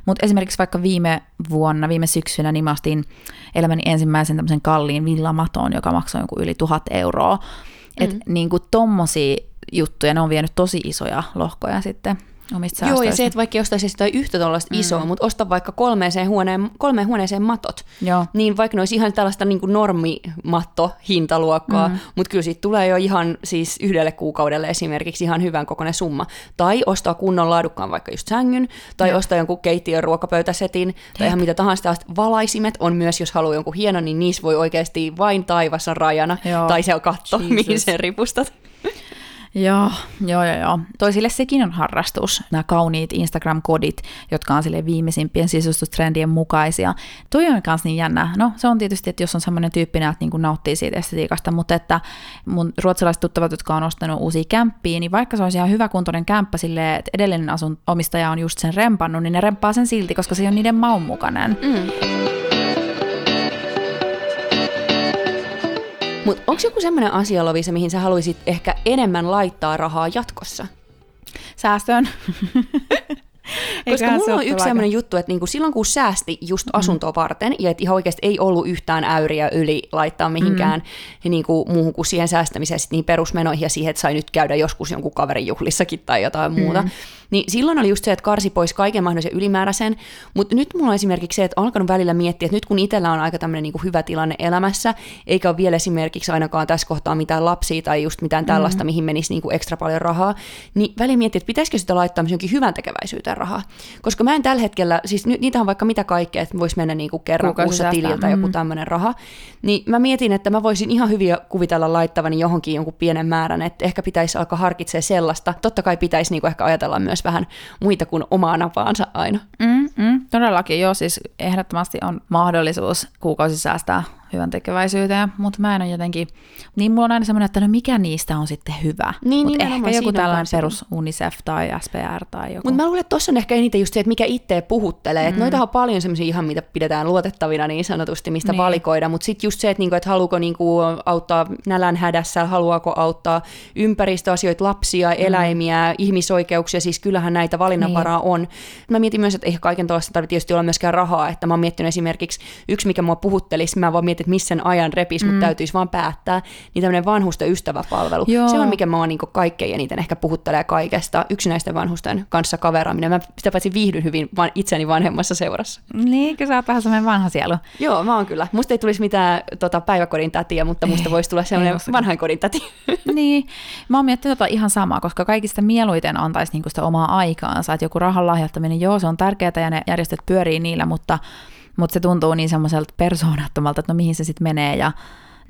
Mutta esimerkiksi vaikka viime vuonna, viime syksynä, niin mä ostin elämäni ensimmäisen tämmöisen kalliin villamaton, joka maksoi jonkun yli tuhat euroa. Että mm. niin kuin tommosia juttuja, ne on vienyt tosi isoja lohkoja sitten omista Joo, ja se, että vaikka ostaisi sitä yhtä tuollaista mm. isoa, mutta osta vaikka kolmeeseen huoneen, kolmeen huoneeseen matot, Joo. niin vaikka ne olisi ihan tällaista niin normimatto-hintaluokkaa, mm. mutta kyllä siitä tulee jo ihan siis yhdelle kuukaudelle esimerkiksi ihan hyvän kokoinen summa. Tai ostaa kunnon laadukkaan vaikka just sängyn, tai Joo. ostaa jonkun keittiön ruokapöytäsetin, tai ihan mitä tahansa tällaista. Valaisimet on myös, jos haluaa jonkun hienon, niin niissä voi oikeasti vain taivas on rajana, Joo. tai se on katto, [laughs] Jesus. mihin sen ripustat. [laughs] Joo, joo, joo, joo. Toisille sekin on harrastus, nämä kauniit Instagram-kodit, jotka on sille viimeisimpien sisustustrendien mukaisia. Toi on myös niin jännä. No, se on tietysti, että jos on semmoinen tyyppinen, että niinku nauttii siitä estetiikasta, mutta että mun ruotsalaiset tuttavat, jotka on ostanut uusia kämppiä, niin vaikka se olisi ihan hyväkuntoinen kämppä silleen, että edellinen asun omistaja on just sen rempannut, niin ne rempaa sen silti, koska se ole niiden maun mukainen. Mm. Mutta onko joku semmoinen asia, Lovisa, mihin sä haluaisit ehkä enemmän laittaa rahaa jatkossa? Säästöön. [laughs] Koska mulla on yksi sellainen juttu, että niinku silloin kun säästi just asuntoa varten, ja että ihan oikeasti ei ollut yhtään äyriä yli laittaa mihinkään mm. niinku muuhun kuin siihen säästämiseen, sit niihin perusmenoihin ja siihen, että sai nyt käydä joskus jonkun kaverin juhlissakin tai jotain mm. muuta, niin silloin oli just se, että karsi pois kaiken mahdollisen ylimääräisen, mutta nyt mulla on esimerkiksi se, että on alkanut välillä miettiä, että nyt kun itsellä on aika tämmöinen niinku hyvä tilanne elämässä, eikä ole vielä esimerkiksi ainakaan tässä kohtaa mitään lapsia tai just mitään tällaista, mm. mihin menisi niinku ekstra paljon rahaa, niin väliin miettiä, että pitäisikö sitä laittaa jonkin hyvän tekeväisyyteen rahaa. Koska mä en tällä hetkellä, siis nyt niitä on vaikka mitä kaikkea, että voisi mennä niinku kerran Kuukausi kuussa tililtä joku mm. tämmöinen raha, niin mä mietin, että mä voisin ihan hyvin kuvitella laittavani johonkin jonkun pienen määrän, että ehkä pitäisi alkaa harkitsemaan sellaista. Totta kai pitäisi niinku ehkä ajatella myös vähän muita kuin omaa napaansa aina. Mm, mm, todellakin, joo, siis ehdottomasti on mahdollisuus kuukausi säästää hyvän tekeväisyyteen, mutta mä en ole jotenkin, niin mulla on aina semmoinen, että no mikä niistä on sitten hyvä. Niin, Mut nimenomaan, ehkä joku tällainen perus UNICEF tai SPR tai joku. Mutta mä luulen, että tuossa on ehkä eniten just se, että mikä itse puhuttelee. Mm. Noita on paljon semmoisia ihan, mitä pidetään luotettavina niin sanotusti, mistä Niin. niin. valikoida. Mutta sitten just se, että, niinku, että haluuko niinku auttaa nälän hädässä, haluaako auttaa ympäristöasioita, lapsia, mm. eläimiä, ihmisoikeuksia. Siis kyllähän näitä valinnanvaraa niin. on. Mä mietin myös, että eihän kaiken tuollaista tarvitse tietysti olla myöskään rahaa. Että mä oon miettinyt esimerkiksi yksi, mikä mua puhuttelisi, mä vaan mietin, että missä sen ajan repis, mm. mutta täytyisi vaan päättää. Niin tämmöinen vanhusten ystäväpalvelu. Joo. Se on mikä mä oon niinku kaikkein eniten ehkä puhuttelee kaikesta. Yksinäisten vanhusten kanssa kaveraaminen. Mä sitä paitsi viihdyn hyvin van, itseni vanhemmassa seurassa. Niin, kun sä oot vähän semmoinen vanha sielu. Joo, mä oon kyllä. Musta ei tulisi mitään tota, päiväkodin tätiä, mutta musta voisi tulla sellainen mustakaan. vanhainkodin täti. [laughs] niin, mä oon miettinyt tota ihan samaa, koska kaikista mieluiten antaisi niinku sitä omaa aikaansa, että joku rahan lahjoittaminen, joo, se on tärkeää ja ne järjestöt pyörii niillä, mutta, mutta se tuntuu niin semmoiselta persoonattomalta, että no mihin se sitten menee ja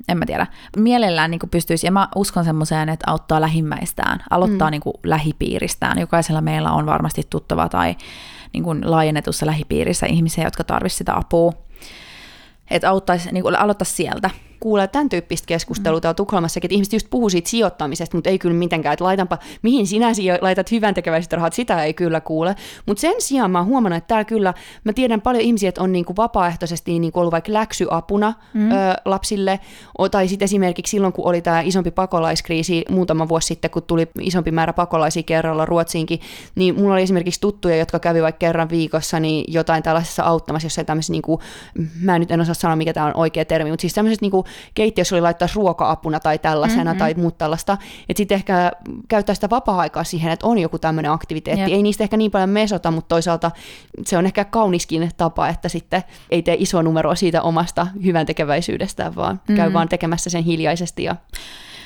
en mä tiedä. Mielellään niin pystyisi, ja mä uskon semmoiseen, että auttaa lähimmäistään, aloittaa mm. niin lähipiiristään. Jokaisella meillä on varmasti tuttava tai niin kuin laajennetussa lähipiirissä ihmisiä, jotka tarvitsisivat sitä apua. Että auttaisi, niin kuin, aloittaa sieltä. Kuulee tämän tyyppistä keskustelua täällä Tukholmassakin, että ihmiset just puhuu siitä sijoittamisesta, mutta ei kyllä mitenkään, että laitanpa, mihin sinä sijo- laitat hyvän tekeväiset rahat, sitä ei kyllä kuule. Mutta sen sijaan mä oon huomannut, että täällä kyllä, mä tiedän paljon ihmisiä, että on niinku vapaaehtoisesti niinku ollut vaikka läksyapuna mm. ö, lapsille, o, tai sitten esimerkiksi silloin, kun oli tämä isompi pakolaiskriisi muutama vuosi sitten, kun tuli isompi määrä pakolaisia kerralla Ruotsiinkin, niin mulla oli esimerkiksi tuttuja, jotka kävi vaikka kerran viikossa niin jotain tällaisessa auttamassa, jossain tämmöisessä, niinku, mä nyt en osaa sanoa, mikä tämä on oikea termi, mutta siis tämmöisessä niinku, keittiössä oli laittaa ruoka-apuna tai tällaisena mm-hmm. tai muuta tällaista, että sitten ehkä käyttää sitä vapaa-aikaa siihen, että on joku tämmöinen aktiviteetti. Jep. Ei niistä ehkä niin paljon mesota, mutta toisaalta se on ehkä kauniskin tapa, että sitten ei tee isoa numeroa siitä omasta hyvän tekeväisyydestään, vaan mm-hmm. käy vaan tekemässä sen hiljaisesti ja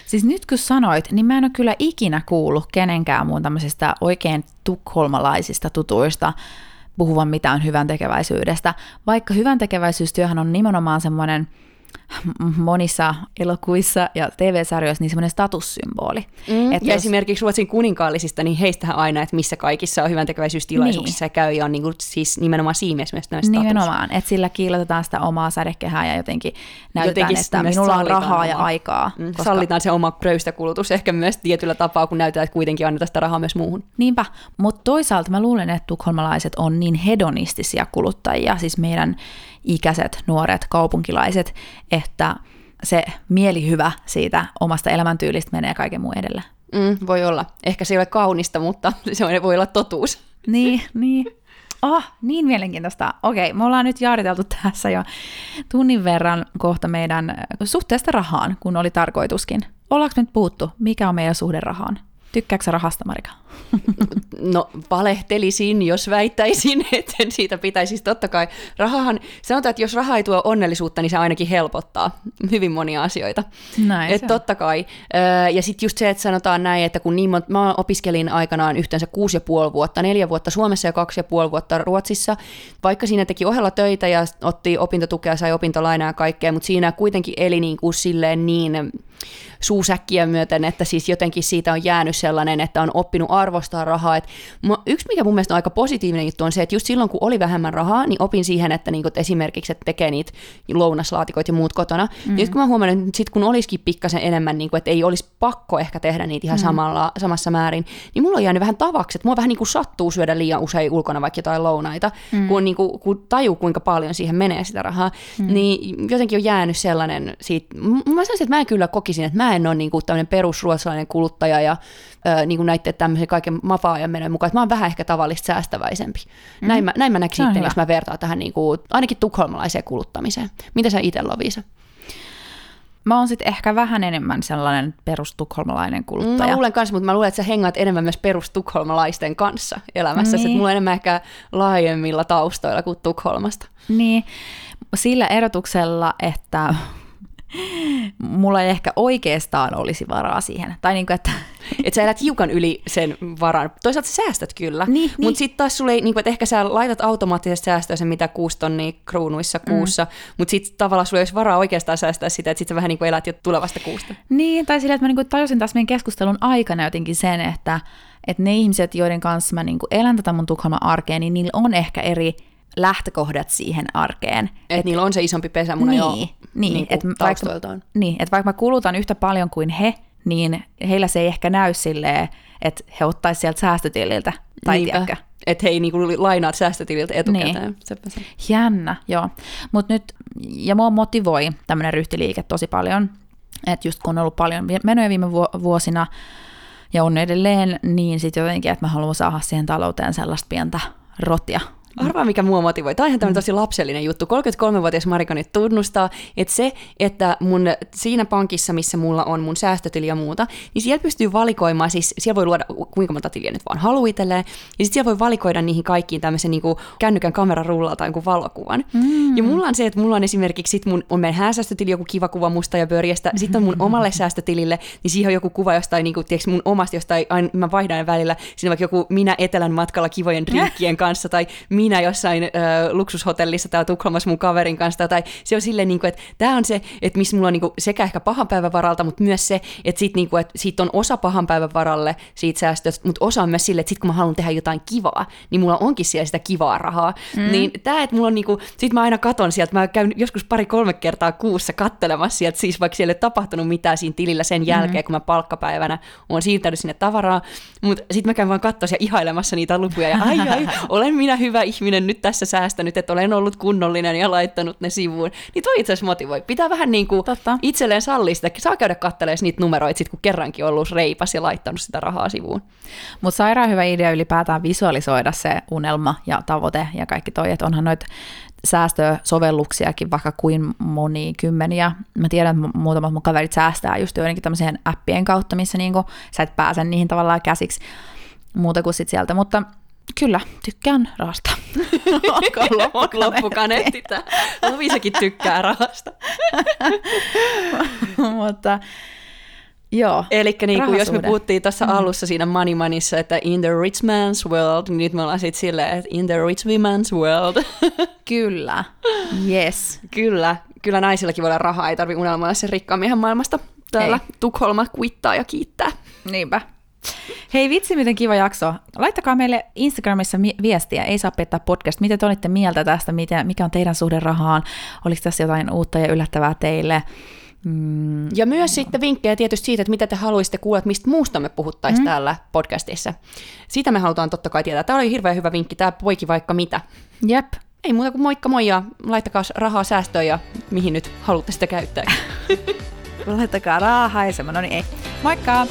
Siis nyt kun sanoit, niin mä en ole kyllä ikinä kuullut kenenkään muun tämmöisistä oikein tukholmalaisista tutuista puhuvan mitään hyvän tekeväisyydestä, vaikka hyvän tekeväisyystyöhän on nimenomaan semmoinen monissa elokuvissa ja TV-sarjoissa niin semmoinen statussymboli. Mm, Että ja jos- esimerkiksi Ruotsin kuninkaallisista, niin heistähän aina, että missä kaikissa on hyvän tekeväisyystilaisuuksissa niin. käy, ja on niin kuin, siis nimenomaan siinä mielessä myös status. Nimenomaan, että sillä kiilotetaan sitä omaa sädekehää ja jotenkin näytetään, Jotenkin että minulla on rahaa ja aikaa. Mm, koska... Sallitaan se oma pröystäkulutus ehkä myös tietyllä tapaa, kun näytetään, että kuitenkin annetaan sitä rahaa myös muuhun. Niinpä, mutta toisaalta mä luulen, että tukholmalaiset on niin hedonistisia kuluttajia, siis meidän ikäiset, nuoret, kaupunkilaiset, että se mielihyvä siitä omasta elämäntyylistä menee kaiken muun edellä. Mm, voi olla. Ehkä se ei ole kaunista, mutta [laughs] se voi olla totuus. Niin, niin. Oh, niin mielenkiintoista. Okei, me ollaan nyt jaariteltu [laughs] tässä jo tunnin verran kohta meidän suhteesta rahaan, kun oli tarkoituskin. Ollaanko nyt puuttu, mikä on meidän suhde rahaan? Tykkääksä sä rahasta, Marika? No valehtelisin, jos väittäisin, [laughs] että siitä pitäisi siis totta kai. Rahahan, sanotaan, että jos raha ei tuo onnellisuutta, niin se ainakin helpottaa hyvin monia asioita. Näin Et se totta kai. Öö, Ja sitten just se, että sanotaan näin, että kun niin monta, mä opiskelin aikanaan yhteensä kuusi ja puoli vuotta, neljä vuotta Suomessa ja kaksi ja puoli vuotta Ruotsissa, vaikka siinä teki ohella töitä ja otti opintotukea, sai opintolainaa ja kaikkea, mutta siinä kuitenkin eli niin kuin silleen niin suusäkkiä myöten, että siis jotenkin siitä on jäänyt sellainen, että on oppinut arvostaa rahaa. Et mu- yksi, mikä mun mielestä on aika positiivinen juttu, on se, että just silloin, kun oli vähemmän rahaa, niin opin siihen, että, niinku, että esimerkiksi, että tekee niitä lounaslaatikoita ja muut kotona. Mm-hmm. Nyt kun mä huomannut, että sit kun olisikin pikkasen enemmän, niinku, että ei olisi pakko ehkä tehdä niitä ihan mm-hmm. samalla, samassa määrin, niin mulla on jäänyt vähän tavaksi, että mua vähän niin kuin sattuu syödä liian usein ulkona vaikka jotain lounaita, mm-hmm. kun, niinku, kun tajuu, kuinka paljon siihen menee sitä rahaa, mm-hmm. niin jotenkin on jäänyt sellainen siitä, mä sanoisin, että mä en kyllä kokisin, että mä mä en ole niin kuin tämmöinen perusruotsalainen kuluttaja ja ö, niin kuin näiden tämmöisen kaiken mafaa-ajan menojen mukaan, että mä oon vähän ehkä tavallista säästäväisempi. Mm. Näin, mä, näin mä näkisin sitten, jos mä vertaan tähän niin kuin, ainakin tukholmalaiseen kuluttamiseen. Mitä sä itse Lovisa? Mä oon sitten ehkä vähän enemmän sellainen perustukholmalainen kuluttaja. Mä luulen kanssa, mutta mä luulen, että sä hengaat enemmän myös perustukholmalaisten kanssa elämässä. Niin. mulla on enemmän ehkä laajemmilla taustoilla kuin Tukholmasta. Niin, sillä erotuksella, että mulla ei ehkä oikeastaan olisi varaa siihen. Tai niin kuin, että... [laughs] että sä elät hiukan yli sen varan. Toisaalta sä säästät kyllä, niin, mutta niin. sitten taas sulle ei, niin kuin, että ehkä sä laitat automaattisesti säästöä sen mitä kuusi tonnia kruunuissa mm. kuussa, mm. mutta sitten tavallaan sulla ei olisi varaa oikeastaan säästää sitä, että sitten sä vähän niin kuin elät jo tulevasta kuusta. Niin, tai silleen, että mä niin kuin tajusin taas meidän keskustelun aikana jotenkin sen, että, että ne ihmiset, joiden kanssa mä niin kuin elän tätä mun Tukholman arkea, niin niillä on ehkä eri lähtökohdat siihen arkeen. Että et niillä on se isompi pesämuna niin, jo niin, niin, et vaikka, niin, että vaikka mä kulutan yhtä paljon kuin he, niin heillä se ei ehkä näy silleen, että he ottaisivat sieltä säästötililtä. Tai Että he ei niinku lainaat säästötililtä etukäteen. Niin. Jännä, joo. Mutta nyt, ja mua motivoi tämmöinen ryhtiliike tosi paljon, että just kun on ollut paljon menoja viime vuosina, ja on edelleen, niin sitten jotenkin, että mä haluan saada siihen talouteen sellaista pientä rotia Arvaa, mikä mua motivoi. Tämä on ihan tosi lapsellinen juttu. 33-vuotias Marika nyt tunnustaa, että se, että mun siinä pankissa, missä mulla on mun säästötili ja muuta, niin siellä pystyy valikoimaan, siis siellä voi luoda kuinka monta tiliä nyt vaan haluaa itselleen, ja sitten siellä voi valikoida niihin kaikkiin tämmöisen niin kännykän kameran rullalta jonkun valokuvan. Mm. Ja mulla on se, että mulla on esimerkiksi sit mun, on meidän hääsäästötili joku kiva kuva musta ja pörjästä, sitten on mun omalle säästötilille, niin siihen on joku kuva jostain, niin kuin, tiedätkö, mun omasta jostain, aina mä vaihdan välillä, siinä vaikka joku minä etelän matkalla kivojen [laughs] drinkkien kanssa, tai minä jossain ö, luksushotellissa täällä Tukholmassa mun kaverin kanssa, tai se on silleen, niin kuin, että tämä on se, että missä mulla on niin kuin, sekä ehkä pahan päivän varalta, mutta myös se, että, sit, niin kuin, että siitä on osa pahan päivän varalle siitä säästöstä, mutta osa on myös sille, että sit kun mä haluan tehdä jotain kivaa, niin mulla onkin siellä sitä kivaa rahaa. Mm. Niin tämä, että mulla on niin kuin, sit mä aina katon sieltä, mä käyn joskus pari-kolme kertaa kuussa kattelemassa sieltä, siis vaikka siellä ei ole tapahtunut mitään siinä tilillä sen jälkeen, mm. kun mä palkkapäivänä oon siirtänyt sinne tavaraa, mutta sitten mä käyn vaan katsoa ja ihailemassa niitä lukuja, ja ai ai, [laughs] olen minä hyvä ihminen nyt tässä säästänyt, että olen ollut kunnollinen ja laittanut ne sivuun. Niin toi itse asiassa motivoi. Pitää vähän niin kuin Totta. itselleen sallia sitä. Saa käydä katselemaan niitä numeroita, sit, kun kerrankin on ollut reipas ja laittanut sitä rahaa sivuun. Mutta sairaan hyvä idea ylipäätään visualisoida se unelma ja tavoite ja kaikki toi, että onhan noita säästösovelluksiakin vaikka kuin moni kymmeniä. Mä tiedän, että muutamat mun kaverit säästää just joidenkin tämmöisien appien kautta, missä niinku sä et pääse niihin tavallaan käsiksi muuta kuin sit sieltä, mutta Kyllä, tykkään rahasta. [laughs] Onko loppukaneetti tämä? Lovisakin tykkää rahasta. [laughs] Mutta Joo. Eli niin jos me puhuttiin tuossa mm. alussa siinä Money Moneyssa, että in the rich man's world, niin nyt me ollaan sitten silleen, että in the rich woman's world. [laughs] Kyllä. Yes. Kyllä. Kyllä naisillakin voi olla rahaa, ei tarvi unelmoida sen rikkaan miehen maailmasta. Täällä ei. Tukholma kuittaa ja kiittää. Niinpä. Hei vitsi, miten kiva jakso. Laittakaa meille Instagramissa mi- viestiä, ei saa pettää podcast. Mitä te olitte mieltä tästä, mitä, mikä on teidän suhde rahaan? Oliko tässä jotain uutta ja yllättävää teille? Mm. Ja myös sitten vinkkejä tietysti siitä, että mitä te haluaisitte kuulla, että mistä muusta me puhuttaisiin mm. täällä podcastissa. Sitä me halutaan totta kai tietää. Tämä oli hirveän hyvä vinkki, tämä poiki vaikka mitä. Jep. Ei muuta kuin moikka moi ja laittakaa rahaa säästöön ja mihin nyt haluatte sitä käyttää. [laughs] laittakaa rahaa haisemaan, no niin ei. Moikka!